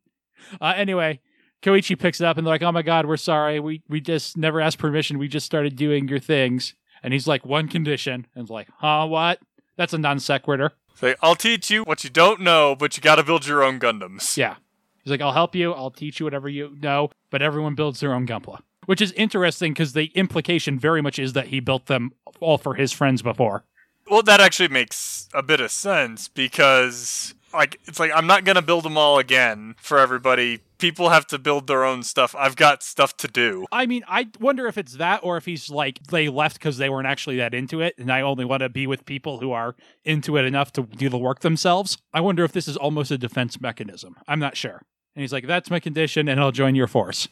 Speaker 1: Uh, anyway, Koichi picks it up and they're like, "Oh my god, we're sorry. We we just never asked permission. We just started doing your things." And he's like, "One condition." And it's like, "Huh? What?" That's a non sequitur.
Speaker 3: Say, I'll teach you what you don't know, but you got to build your own Gundams.
Speaker 1: Yeah. He's like, I'll help you. I'll teach you whatever you know, but everyone builds their own Gunpla. Which is interesting because the implication very much is that he built them all for his friends before.
Speaker 3: Well, that actually makes a bit of sense because, like, it's like I'm not gonna build them all again for everybody. People have to build their own stuff. I've got stuff to do.
Speaker 1: I mean, I wonder if it's that or if he's like, they left because they weren't actually that into it, and I only want to be with people who are into it enough to do the work themselves. I wonder if this is almost a defense mechanism. I'm not sure. And he's like, that's my condition, and I'll join your force.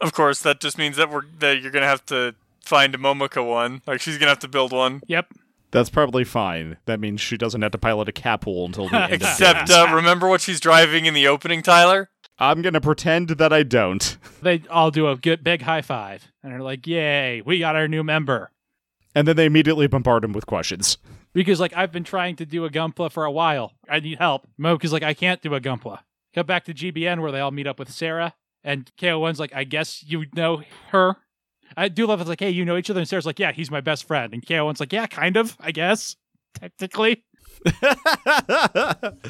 Speaker 3: Of course, that just means that we're that you're gonna have to find a Momoka one. Like she's gonna have to build one.
Speaker 1: Yep.
Speaker 2: That's probably fine. That means she doesn't have to pilot a capsule until the end. of
Speaker 3: Except,
Speaker 2: days.
Speaker 3: uh, remember what she's driving in the opening, Tyler?
Speaker 2: I'm gonna pretend that I don't.
Speaker 1: They all do a good big high five and they're like, "Yay, we got our new member."
Speaker 2: And then they immediately bombard him with questions.
Speaker 1: Because like I've been trying to do a Gunpla for a while. I need help. Moke is like, I can't do a Gunpla. Come back to GBN where they all meet up with Sarah. And KO1's like, I guess you know her. I do love it's like, hey, you know each other. And Sarah's like, yeah, he's my best friend. And KO1's like, yeah, kind of, I guess. Technically.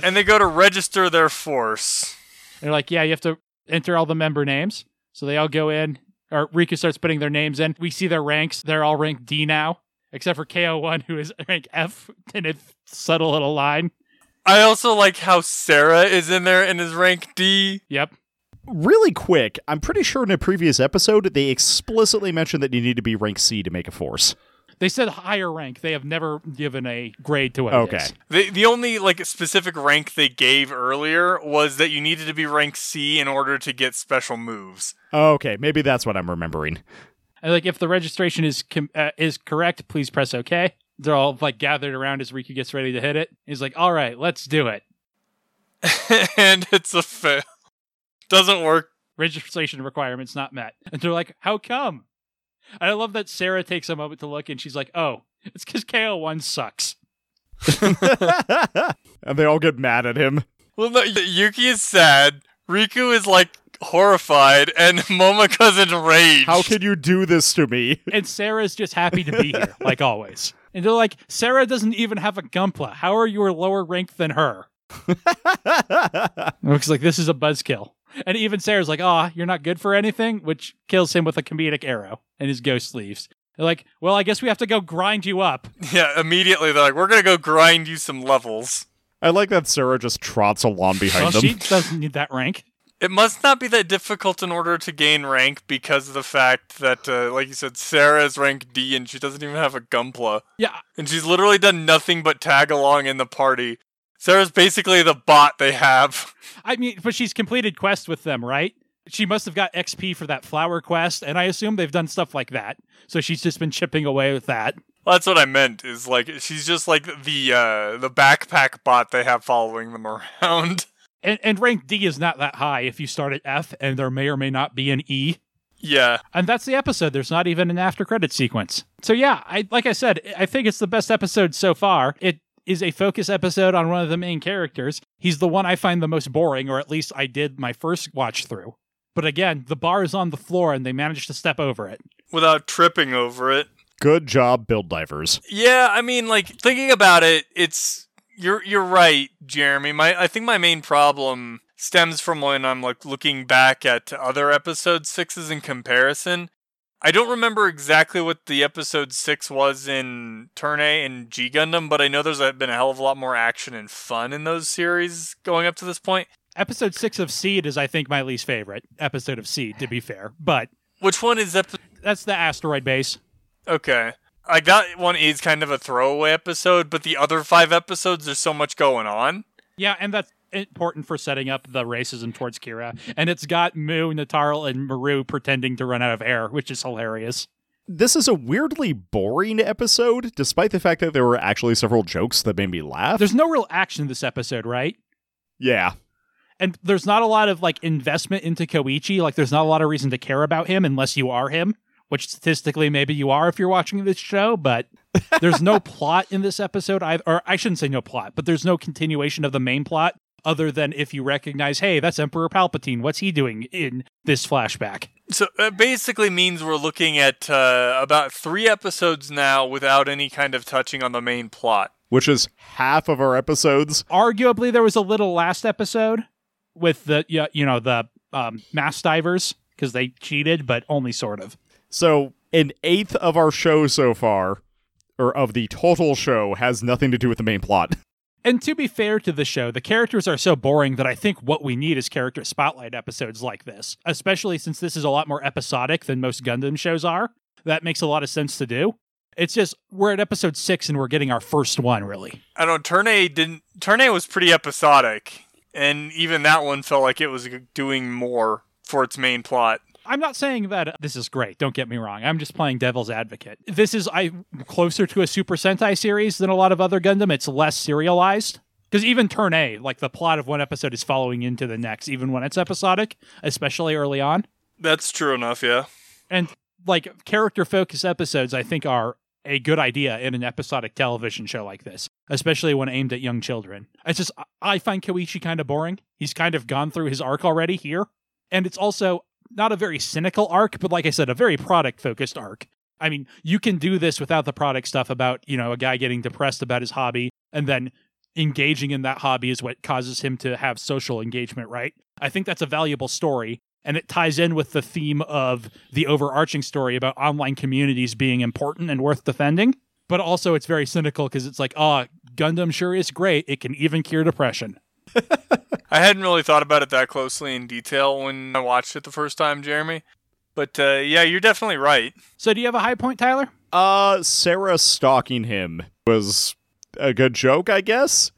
Speaker 3: And they go to register their force.
Speaker 1: And they're like, yeah, you have to enter all the member names. So they all go in, or Riku starts putting their names in. We see their ranks. They're all ranked D now, except for KO1, who is rank F in a subtle little line.
Speaker 3: I also like how Sarah is in there and is rank D.
Speaker 1: Yep.
Speaker 2: Really quick, I'm pretty sure in a previous episode they explicitly mentioned that you need to be rank C to make a force.
Speaker 1: They said higher rank. They have never given a grade to what it
Speaker 2: Okay.
Speaker 1: is.
Speaker 3: The the only like specific rank they gave earlier was that you needed to be rank C in order to get special moves.
Speaker 2: Okay, maybe that's what I'm remembering.
Speaker 1: And like, if the registration is com- uh, is correct, please press OK. They're all like gathered around as Riku gets ready to hit it. He's like, "All right, let's do it."
Speaker 3: and it's a fail. Doesn't work.
Speaker 1: Registration requirements not met. And they're like, "How come?" And I love that Sarah takes a moment to look, and she's like, "Oh, it's because KO one sucks."
Speaker 2: and they all get mad at him.
Speaker 3: Well, no, Yuki is sad. Riku is like horrified, and Momoka's enraged.
Speaker 2: How can you do this to me?
Speaker 1: And Sarah's just happy to be here, like always. And they're like, "Sarah doesn't even have a Gunpla. How are you a lower rank than her?" Looks like this is a buzzkill. And even Sarah's like, "Ah, you're not good for anything," which kills him with a comedic arrow and his ghost leaves. They're like, "Well, I guess we have to go grind you up."
Speaker 3: Yeah, immediately they're like, "We're gonna go grind you some levels."
Speaker 2: I like that Sarah just trots along behind
Speaker 1: Well,
Speaker 2: them.
Speaker 1: she doesn't need that rank.
Speaker 3: It must not be that difficult in order to gain rank because of the fact that, uh, like you said, Sarah is rank D and she doesn't even have a Gunpla.
Speaker 1: Yeah,
Speaker 3: And she's literally done nothing but tag along in the party. Sarah's basically the bot they have.
Speaker 1: I mean, but she's completed quests with them, right? She must have got XP for that flower quest, and I assume they've done stuff like that. So she's just been chipping away with that.
Speaker 3: Well, that's what I meant. Is like she's just like the uh, the backpack bot they have following them around.
Speaker 1: And, and rank D is not that high if you start at F, and there may or may not be an E.
Speaker 3: Yeah,
Speaker 1: And that's the episode. There's not even an after credit sequence. So yeah, I like I said, I think it's the best episode so far. It is a focus episode on one of the main characters. He's the one I find the most boring, or at least I did my first watch through. But again, the bar is on the floor and they managed to step over it.
Speaker 3: without tripping over it.
Speaker 2: Good job, build divers.
Speaker 3: Yeah, I mean, like thinking about it, it's you're you're right, Jeremy. My I think my main problem stems from when I'm like looking back at other episode sixes in comparison. I don't remember exactly what the episode six was in Turn A and G Gundam, but I know there's been a hell of a lot more action and fun in those series going up to this point.
Speaker 1: Episode six of Seed is, I think, my least favorite episode of Seed, to be fair. But
Speaker 3: Which one is episode?
Speaker 1: that's the asteroid base.
Speaker 3: Okay. Like that one is kind of a throwaway episode, but the other five episodes, there's so much going on.
Speaker 1: Yeah, and that's important for setting up the racism towards Kira. And it's got Mu, Natarle, and Murrue pretending to run out of air, which is hilarious.
Speaker 2: This is a weirdly boring episode, despite the fact that there were actually several jokes that made me laugh.
Speaker 1: There's no real action in this episode, right?
Speaker 2: yeah.
Speaker 1: And there's not a lot of like investment into Koichi. Like, there's not a lot of reason to care about him unless you are him, which statistically maybe you are if you're watching this show. But there's no plot in this episode, either, or I shouldn't say no plot, but there's no continuation of the main plot other than if you recognize, hey, that's Emperor Palpatine. What's he doing in this flashback?
Speaker 3: So it basically means we're looking at uh, about three episodes now without any kind of touching on the main plot.
Speaker 2: Which is half of our episodes.
Speaker 1: Arguably, there was a little last episode with the you know the um, mass divers because they cheated, but only sort of.
Speaker 2: So, an eighth of our show so far, or of the total show, has nothing to do with the main plot.
Speaker 1: And to be fair to the show, the characters are so boring that I think what we need is character spotlight episodes like this, especially since this is a lot more episodic than most Gundam shows are. That makes a lot of sense to do. It's just we're at episode six and we're getting our first one, really.
Speaker 3: I don't. Turn A didn't. Turn A was pretty episodic, and even that one felt like it was doing more for its main plot.
Speaker 1: I'm not saying that this is great. Don't get me wrong. I'm just playing devil's advocate. This is I closer to a Super Sentai series than a lot of other Gundam. It's less serialized because even Turn A, like the plot of one episode is following into the next, even when it's episodic, especially early on.
Speaker 3: That's true enough, yeah.
Speaker 1: And like character focused episodes, I think are a good idea in an episodic television show like this, especially when aimed at young children. It's just I find Koichi kind of boring. He's kind of gone through his arc already here, and it's also not a very cynical arc, but like I said, a very product focused arc. I mean, you can do this without the product stuff about, you know, a guy getting depressed about his hobby and then engaging in that hobby is what causes him to have social engagement, right? I think that's a valuable story. And it ties in with the theme of the overarching story about online communities being important and worth defending. But also, it's very cynical because it's like, oh, Gundam sure is great. It can even cure depression.
Speaker 3: I hadn't really thought about it that closely in detail when I watched it the first time, Jeremy. But uh, yeah, you're definitely right.
Speaker 1: So, do you have a high point, Tyler?
Speaker 2: Uh, Sarah stalking him was a good joke, I guess.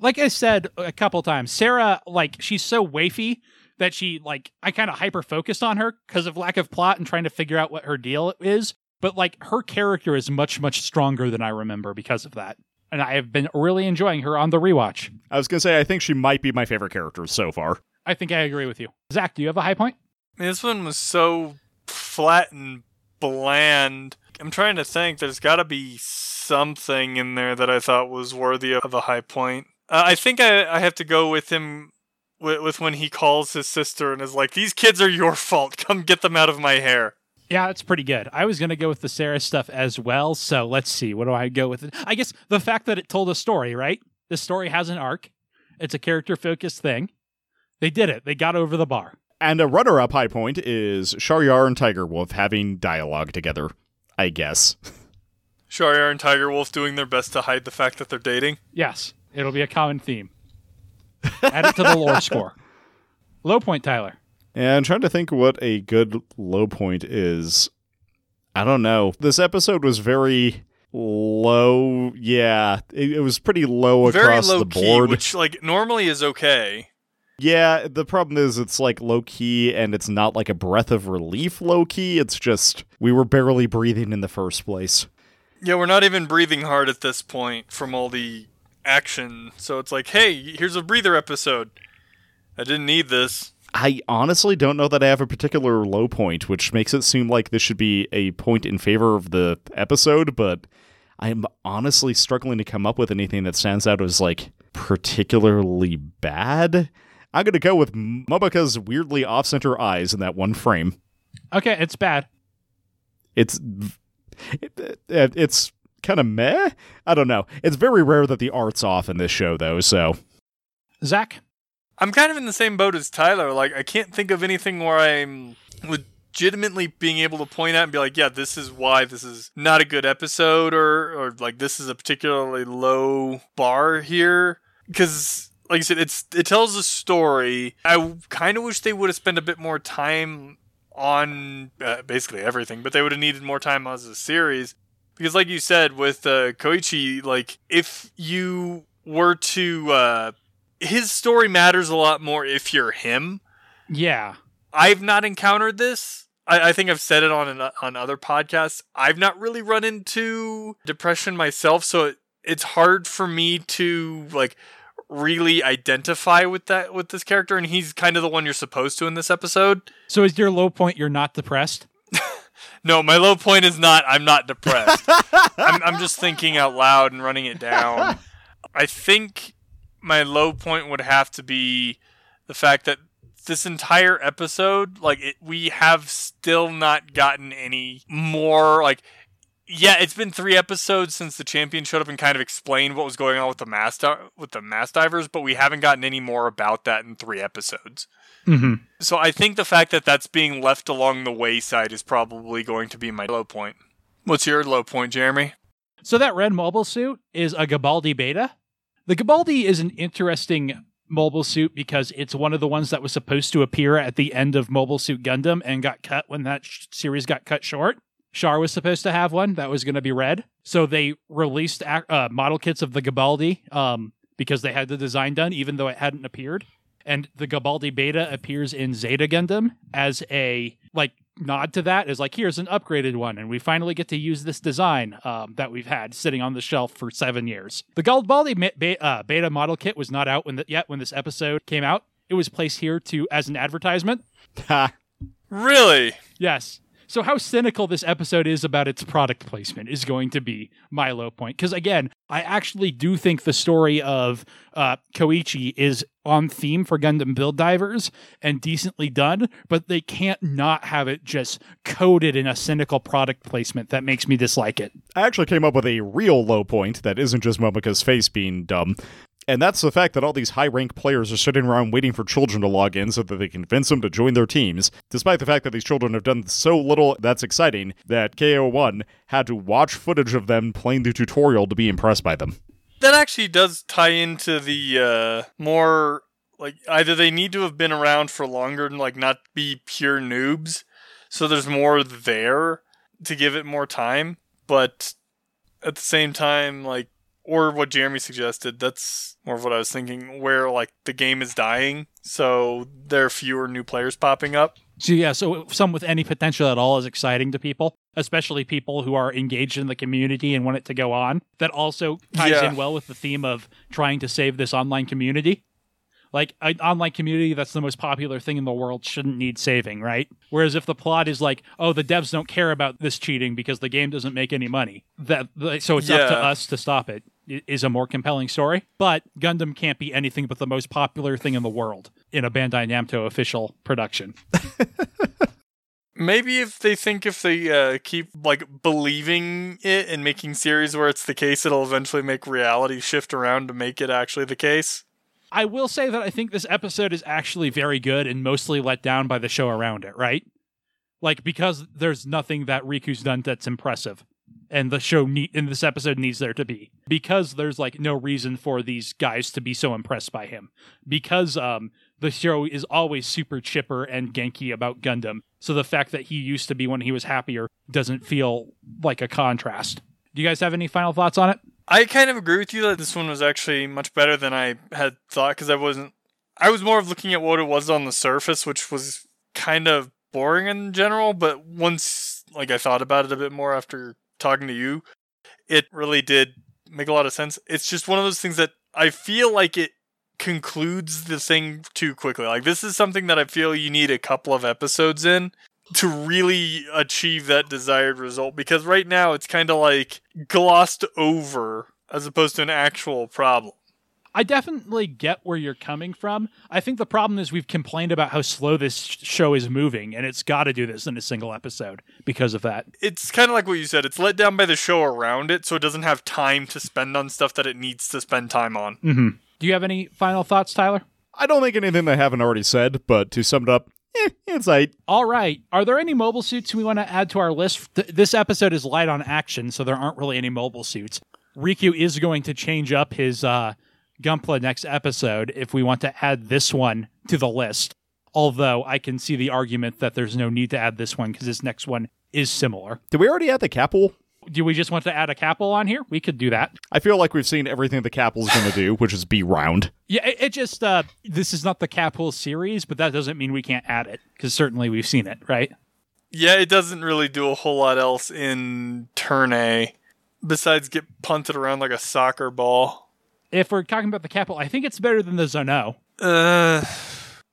Speaker 1: Like I said a couple times, Sarah, like, she's so wafy that she, like, I kind of hyper focused on her because of lack of plot and trying to figure out what her deal is. But, like, her character is much, much stronger than I remember because of that. And I have been really enjoying her on the rewatch.
Speaker 2: I was gonna say I think she might be my favorite character so far.
Speaker 1: I think I agree with you. Zach, do you have a high point?
Speaker 3: This one was so flat and bland. I'm trying to think. There's got to be something in there that I thought was worthy of a high point. Uh, I think I, I have to go with him with, with when he calls his sister and is like, "These kids are your fault. Come get them out of my hair."
Speaker 1: Yeah, it's pretty good. I was going to go with the Sarah stuff as well. So let's see. What do I go with? I guess the fact that it told a story, right? The story has an arc, it's a character focused thing. They did it, they got over the bar.
Speaker 2: And a runner up high point is Shahryar and Tiger Wolf having dialogue together, I guess.
Speaker 3: Shahryar and Tiger Wolf doing their best to hide the fact that they're dating.
Speaker 1: Yes, it'll be a common theme. Add it to the lore score. Low point, Tyler.
Speaker 2: And I'm trying to think what a good low point is. I don't know. This episode was very low. Yeah, it, it was pretty low
Speaker 3: Very
Speaker 2: across
Speaker 3: low
Speaker 2: the
Speaker 3: key,
Speaker 2: board.
Speaker 3: which like normally is okay.
Speaker 2: Yeah, the problem is it's like low key and it's not like a breath of relief low key. It's just we were barely breathing in the first place.
Speaker 3: Yeah, we're not even breathing hard at this point from all the action. So it's like, hey, here's a breather episode. I didn't need this.
Speaker 2: I honestly don't know that I have a particular low point, which makes it seem like this should be a point in favor of the episode, but I'm honestly struggling to come up with anything that stands out as like particularly bad. I'm going to go with Momoka's weirdly off center eyes in that one frame.
Speaker 1: Okay, it's bad.
Speaker 2: It's it, it- it's kind of meh. I don't know. It's very rare that the art's off in this show though, so
Speaker 1: Zach?
Speaker 3: I'm kind of in the same boat as Tyler. Like, I can't think of anything where I'm legitimately being able to point out and be like, yeah, this is why this is not a good episode, or or like this is a particularly low bar here. Because, like I said, it's it tells a story. I kind of wish they would have spent a bit more time on uh, basically everything, but they would have needed more time as a series. Because, like you said, with uh, Koichi, like if you were to uh, his story matters a lot more if you're him.
Speaker 1: Yeah.
Speaker 3: I've not encountered this. I, I think I've said it on an, on other podcasts. I've not really run into depression myself, so it, it's hard for me to like really identify with that with this character. And he's kind of the one you're supposed to in this episode.
Speaker 1: So is your low point you're not depressed?
Speaker 3: No, my low point is not. I'm not depressed. I'm, I'm just thinking out loud and running it down. I think my low point would have to be the fact that this entire episode, like, it, we have still not gotten any more. Like, yeah, it's been three episodes since the champion showed up and kind of explained what was going on with the mass di- with the mass divers, but we haven't gotten any more about that in three episodes.
Speaker 1: Mm-hmm.
Speaker 3: So I think the fact that that's being left along the wayside is probably going to be my low point. What's your low point, Jeremy?
Speaker 1: So that red mobile suit is a Galbaldy beta. The Galbaldy is an interesting mobile suit because it's one of the ones that was supposed to appear at the end of Mobile Suit Gundam and got cut when that sh- series got cut short. Char was supposed to have one that was going to be red, so they released uh, model kits of the Galbaldy um, because they had the design done, even though it hadn't appeared. and the Galbaldy beta appears in Zeta Gundam as a like nod to that is like here's an upgraded one and we finally get to use this design um, that we've had sitting on the shelf for seven years the Galbaldy be- uh, beta model kit was not out when the- yet when this episode came out it was placed here to as an advertisement
Speaker 3: Really?
Speaker 1: Yes. So how cynical this episode is about its product placement is going to be my low point. Because again, I actually do think the story of uh, Koichi is on theme for Gundam Build Divers and decently done, but they can't not have it just coded in a cynical product placement that makes me dislike it.
Speaker 2: I actually came up with a real low point that isn't just Momoka's face being dumb. And that's the fact that all these high rank players are sitting around waiting for children to log in so that they convince them to join their teams, despite the fact that these children have done so little that's exciting that KO1 had to watch footage of them playing the tutorial to be impressed by them.
Speaker 3: That actually does tie into the uh, more like either they need to have been around for longer and like not be pure noobs, so there's more there to give it more time, but at the same time, like or what Jeremy suggested, that's more of what I was thinking, where like the game is dying, so there are fewer new players popping up.
Speaker 1: So yeah, so some with any potential at all is exciting to people, especially people who are engaged in the community and want it to go on. That also ties
Speaker 3: Yeah.
Speaker 1: in well with the theme of trying to save this online community. Like an online community that's the most popular thing in the world shouldn't need saving, right? Whereas if the plot is like, oh, the devs don't care about this cheating because the game doesn't make any money, that so it's up to us to stop it, is a more compelling story. But Gundam can't be anything but the most popular thing in the world in a Bandai Namco official production.
Speaker 3: Maybe if they think if they uh, keep like believing it and making series where it's the case, it'll eventually make reality shift around to make it actually the case.
Speaker 1: I will say that I think this episode is actually very good and mostly let down by the show around it, right? Like because there's nothing that Riku's done that's impressive. And the show need in this episode needs there to be. Because there's like no reason for these guys to be so impressed by him. Because um the show is always super chipper and genki about Gundam. So the fact that he used to be when he was happier doesn't feel like a contrast. Do you guys have any final thoughts on it?
Speaker 3: I kind of agree with you that this one was actually much better than I had thought because I wasn't. I was more of looking at what it was on the surface, which was kind of boring in general. But once, like, I thought about it a bit more after talking to you, it really did make a lot of sense. It's just one of those things that I feel like it concludes the thing too quickly. Like, this is something that I feel you need a couple of episodes in to really achieve that desired result because right now it's kind of like glossed over as opposed to an actual problem.
Speaker 1: I definitely get where you're coming from. I think the problem is we've complained about how slow this show is moving, and it's got to do this in a single episode because of that.
Speaker 3: It's kind of like what you said. It's let down by the show around it, so it doesn't have time to spend on stuff that it needs to spend time on.
Speaker 1: Mm-hmm. Do you have any final thoughts, Tyler?
Speaker 2: I don't think anything I haven't already said, but to sum it up, eh, it's like
Speaker 1: All right. Are there any mobile suits we want to add to our list? Th- this episode is light on action, so there aren't really any mobile suits. Riku is going to change up his uh, Gunpla next episode if we want to add this one to the list. Although I can see the argument that there's no need to add this one because this next one is similar.
Speaker 2: Did we already add the Kapool?
Speaker 1: Do we just want to add a Kapool on here? We could do that.
Speaker 2: I feel like we've seen everything the Kapool's going to do, which is be round.
Speaker 1: Yeah, it, it just uh, this is not the Kapool series, but that doesn't mean we can't add it because certainly we've seen it, right?
Speaker 3: Yeah, it doesn't really do a whole lot else in turn A besides get punted around like a soccer ball.
Speaker 1: If we're talking about the Kapool, I think it's better than the Zono.
Speaker 3: Uh,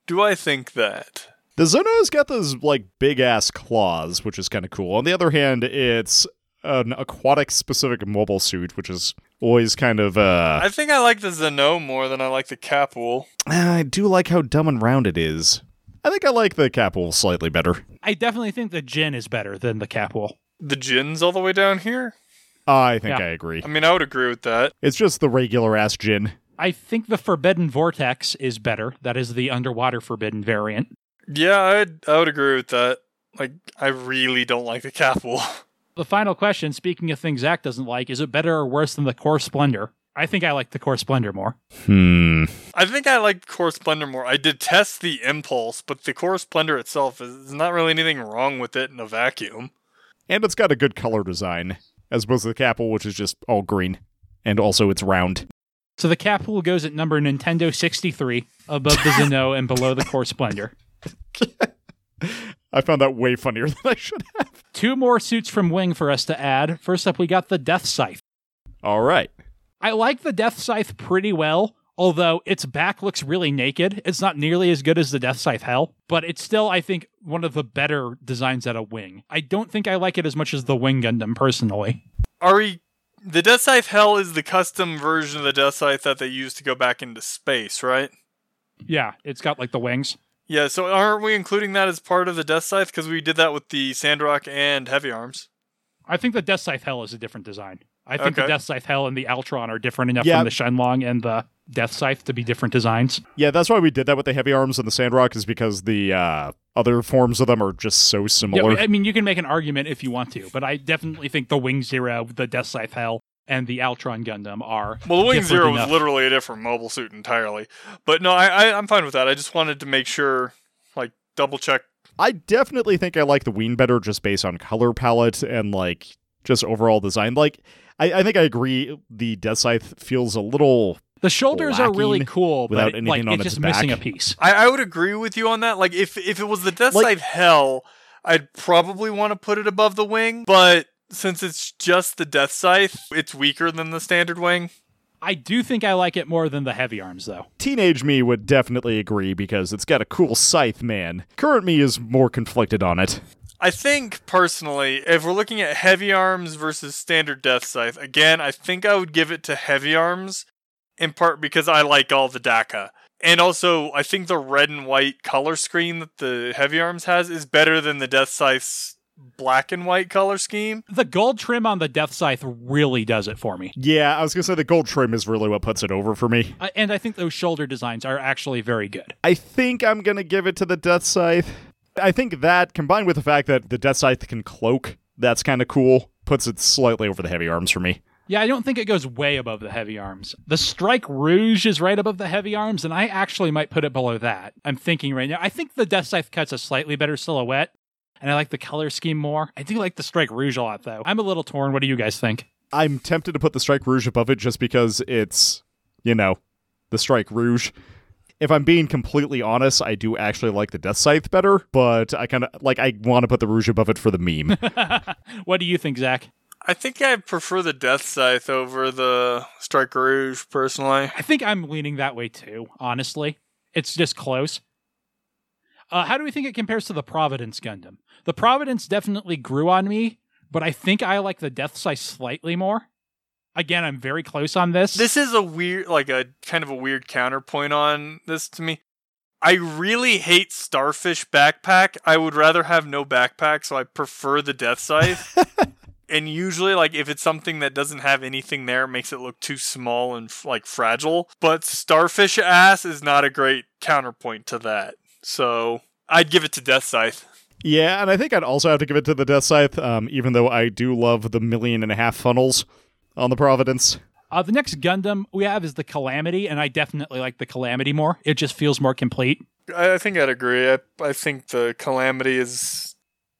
Speaker 3: do I think that?
Speaker 2: The Zono's got those like big ass claws, which is kind of cool. On the other hand, it's an aquatic specific mobile suit, which is always kind of uh
Speaker 3: I think I like the Zeno more than I like the Kapool.
Speaker 2: I do like how dumb and round it is. I think I like the Kapool slightly better.
Speaker 1: I definitely think the GINN is better than the Kapool.
Speaker 3: The GINN's all the way down here?
Speaker 2: I think
Speaker 1: Yeah.
Speaker 2: I agree.
Speaker 3: I mean, I would agree with that.
Speaker 2: It's just the regular ass GINN.
Speaker 1: I think the Forbidden Vortex is better. That is the underwater Forbidden variant.
Speaker 3: Yeah, I'd, I would agree with that. Like, I really don't like the Kapool.
Speaker 1: The final question, speaking of things Zach doesn't like, is it better or worse than the Core Splendor? I think I like the Core Splendor more.
Speaker 2: Hmm.
Speaker 3: I think I like Core Splendor more. I detest the Impulse, but the Core Splendor itself is not really anything wrong with it in a vacuum.
Speaker 2: And it's got a good color design, as opposed to the Kapool, which is just all green. And also it's round.
Speaker 1: So the Kapool goes at number Nintendo 63, above the Zeno and below the Core Splendor.
Speaker 2: I found that way funnier than I should have.
Speaker 1: Two more suits from Wing for us to add. First up, we got the Death Scythe.
Speaker 2: All right.
Speaker 1: I like the Death Scythe pretty well, although its back looks really naked. It's not nearly as good as the Death Scythe Hell, but it's still, I think, one of the better designs at a Wing. I don't think I like it as much as the Wing Gundam personally.
Speaker 3: Are we? The Death Scythe Hell is the custom version of the Death Scythe that they use to go back into space, right?
Speaker 1: Yeah, it's got like the wings.
Speaker 3: Yeah. So aren't we including that as part of the Death Scythe because we did that with the Sandrock and Heavy Arms?
Speaker 1: I think the Death Scythe Hell is a different design. I think the
Speaker 3: Okay.
Speaker 1: Death Scythe Hell and the Altron are different enough
Speaker 2: Yeah.
Speaker 1: from the Shenlong and the Death Scythe to be different designs.
Speaker 2: Yeah, that's why we did that with the heavy arms and the Sandrock, is because the uh, other forms of them are just so
Speaker 1: Yeah,
Speaker 2: similar.
Speaker 1: I mean, you can make an argument if you want to, but I definitely think the Wing Zero, the Death Scythe Hell, and the Altron Gundam are.
Speaker 3: Well, the Wing Zero
Speaker 1: enough.
Speaker 3: was literally a different mobile suit entirely. But no, I, I I'm fine with that. I just wanted to make sure, like, double check.
Speaker 2: I definitely think I like the Ween better just based on color palette and like just overall design. Like, I, I think I agree. The Death Scythe feels a little.
Speaker 1: The shoulders are really cool,
Speaker 2: without
Speaker 1: but it, like
Speaker 2: anything on
Speaker 1: it's
Speaker 2: its
Speaker 1: just missing a piece.
Speaker 3: I, I would agree with you on that. Like, if if it was the Death
Speaker 2: Like-
Speaker 3: Scythe Hell, I'd probably want to put it above the Wing. But since it's just the Death Scythe, it's weaker than the standard Wing.
Speaker 1: I do think I like it more than the Heavy Arms, though.
Speaker 2: Teenage me would definitely agree because it's got a cool scythe, man. Current me is more conflicted on it.
Speaker 3: I think personally, if we're looking at heavy arms versus standard death scythe, again, I think I would give it to heavy arms, in part because I like all the DACA. And also, I think the red and white color screen that the heavy arms has is better than the death scythe's black and white color scheme.
Speaker 1: The gold trim on the Death Scythe really does it for me.
Speaker 2: Yeah, I was gonna say the gold trim is really what puts it over for me.
Speaker 1: Uh, and I think those shoulder designs are actually very good.
Speaker 2: I think I'm gonna give it to the Death Scythe. I think that combined with the fact that the Death Scythe can cloak, that's kind of cool. Puts it slightly over the heavy arms for me.
Speaker 1: Yeah, I don't think it goes way above the heavy arms. The Strike Rouge is right above the heavy arms, and I actually might put it below that. I'm thinking right now. I think the Death Scythe cuts a slightly better silhouette, and I like the color scheme more. I do like the Strike Rouge a lot, though. I'm a little torn. What do you guys think?
Speaker 2: I'm tempted to put the Strike Rouge above it just because it's, you know, the Strike Rouge. If I'm being completely honest, I do actually like the Death Scythe better, but I kind of like I want to put the Rouge above it for the meme.
Speaker 1: what do you think, Zach?
Speaker 3: I think I prefer the death scythe over the Strike Rouge, personally.
Speaker 1: I think I'm leaning that way too, honestly. It's just close. Uh, how do we think it compares to the Providence Gundam? The Providence definitely grew on me, but I think I like the Death Scythe slightly more. Again, I'm very close on this.
Speaker 3: This is a weird, like a kind of a weird counterpoint on this to me. I really hate Starfish backpack. I would rather have no backpack, so I prefer the Death Scythe. and usually, like if it's something that doesn't have anything there, it makes it look too small and like fragile. But Starfish ass is not a great counterpoint to that. So I'd give it to Death Scythe.
Speaker 2: yeah, and I think I'd also have to give it to the Death Scythe, um, even though I do love the million and a half funnels on the Providence.
Speaker 1: Uh, the next Gundam we have is the Calamity, and I definitely like the Calamity more. It just feels more complete.
Speaker 3: I I think I'd agree. I, I think the Calamity is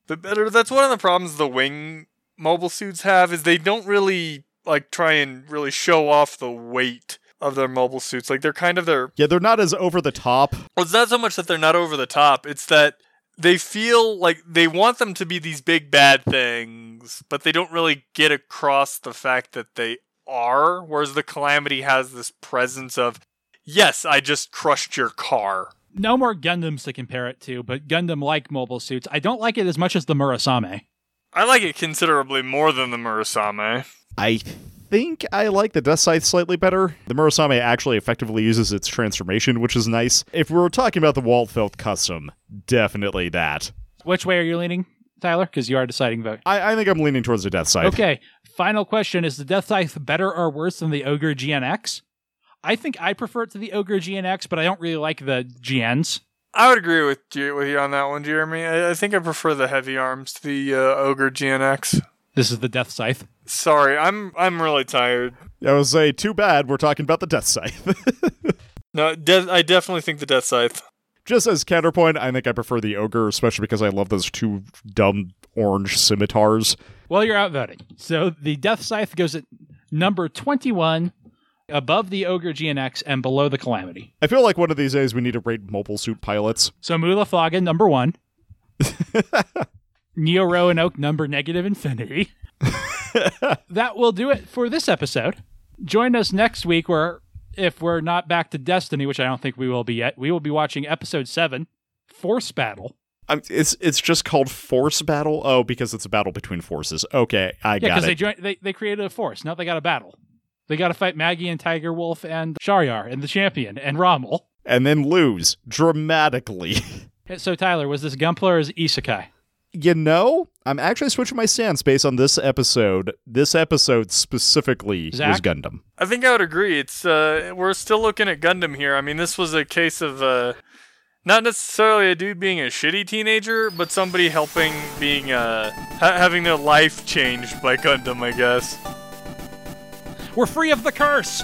Speaker 3: the better. That's one of the problems the wing mobile suits have is they don't really like try and really show off the weight of their mobile suits. Like they're kind of their.
Speaker 2: Yeah, they're not as over the top.
Speaker 3: Well, it's not so much that they're not over the top. It's that they feel like they want them to be these big bad things, but they don't really get across the fact that they are. Whereas the Calamity has this presence of, yes, I just crushed your car.
Speaker 1: No more Gundams to compare it to, but Gundam like mobile suits. I don't like it as much as the Murasame.
Speaker 3: I like it considerably more than the Murasame.
Speaker 2: I think I like the Death Scythe slightly better. The Murasame actually effectively uses its transformation, which is nice. If we were talking about the Waltfeld custom, definitely that.
Speaker 1: Which way are you leaning, Tyler? Because you are deciding vote.
Speaker 2: I, I think I'm leaning towards the Death Scythe.
Speaker 1: Okay, final question. Is the Death Scythe better or worse than the Ogre GNX? I think I prefer it to the Ogre GNX, but I don't really like the GNs.
Speaker 3: I would agree with you, with you on that one, Jeremy. I, I think I prefer the heavy arms to the uh, Ogre GNX.
Speaker 1: This is the Death Scythe.
Speaker 3: Sorry, I'm I'm really tired.
Speaker 2: I would say, too bad we're talking about the Death Scythe.
Speaker 3: No, de- I definitely think the Death Scythe.
Speaker 2: Just as counterpoint, I think I prefer the Ogre, especially because I love those two dumb orange scimitars.
Speaker 1: Well, you're outvoting. So the Death Scythe goes at number 21, above the Ogre GNX and below the Calamity.
Speaker 2: I feel like one of these days we need to rate mobile suit pilots.
Speaker 1: So Mu La Flaga, number one. Neo Roanoke, number negative infinity. that will do it for this episode. Join us next week where if we're not back to Destiny, which I don't think we will be yet, we will be watching episode seven, Force Battle.
Speaker 2: Um, it's it's just called Force Battle. Oh, because it's a battle between forces. Okay, I
Speaker 1: Yeah,
Speaker 2: got
Speaker 1: because
Speaker 2: it.
Speaker 1: they joined they, they created a force. Now they got a battle. They gotta fight Maggie and Tiger Wolf and Shahryar and the champion and Rommel.
Speaker 2: and then lose dramatically.
Speaker 1: So Tyler, was this Gunpla or is it Isekai?
Speaker 2: you know, I'm actually switching my stance based on this episode. This episode specifically was
Speaker 1: Zach?
Speaker 2: Gundam.
Speaker 3: I think I would agree. It's uh, we're still looking at Gundam here. I mean, this was a case of uh, not necessarily a dude being a shitty teenager, but somebody helping being uh, ha- having their life changed by Gundam. I guess.
Speaker 1: We're free of the curse!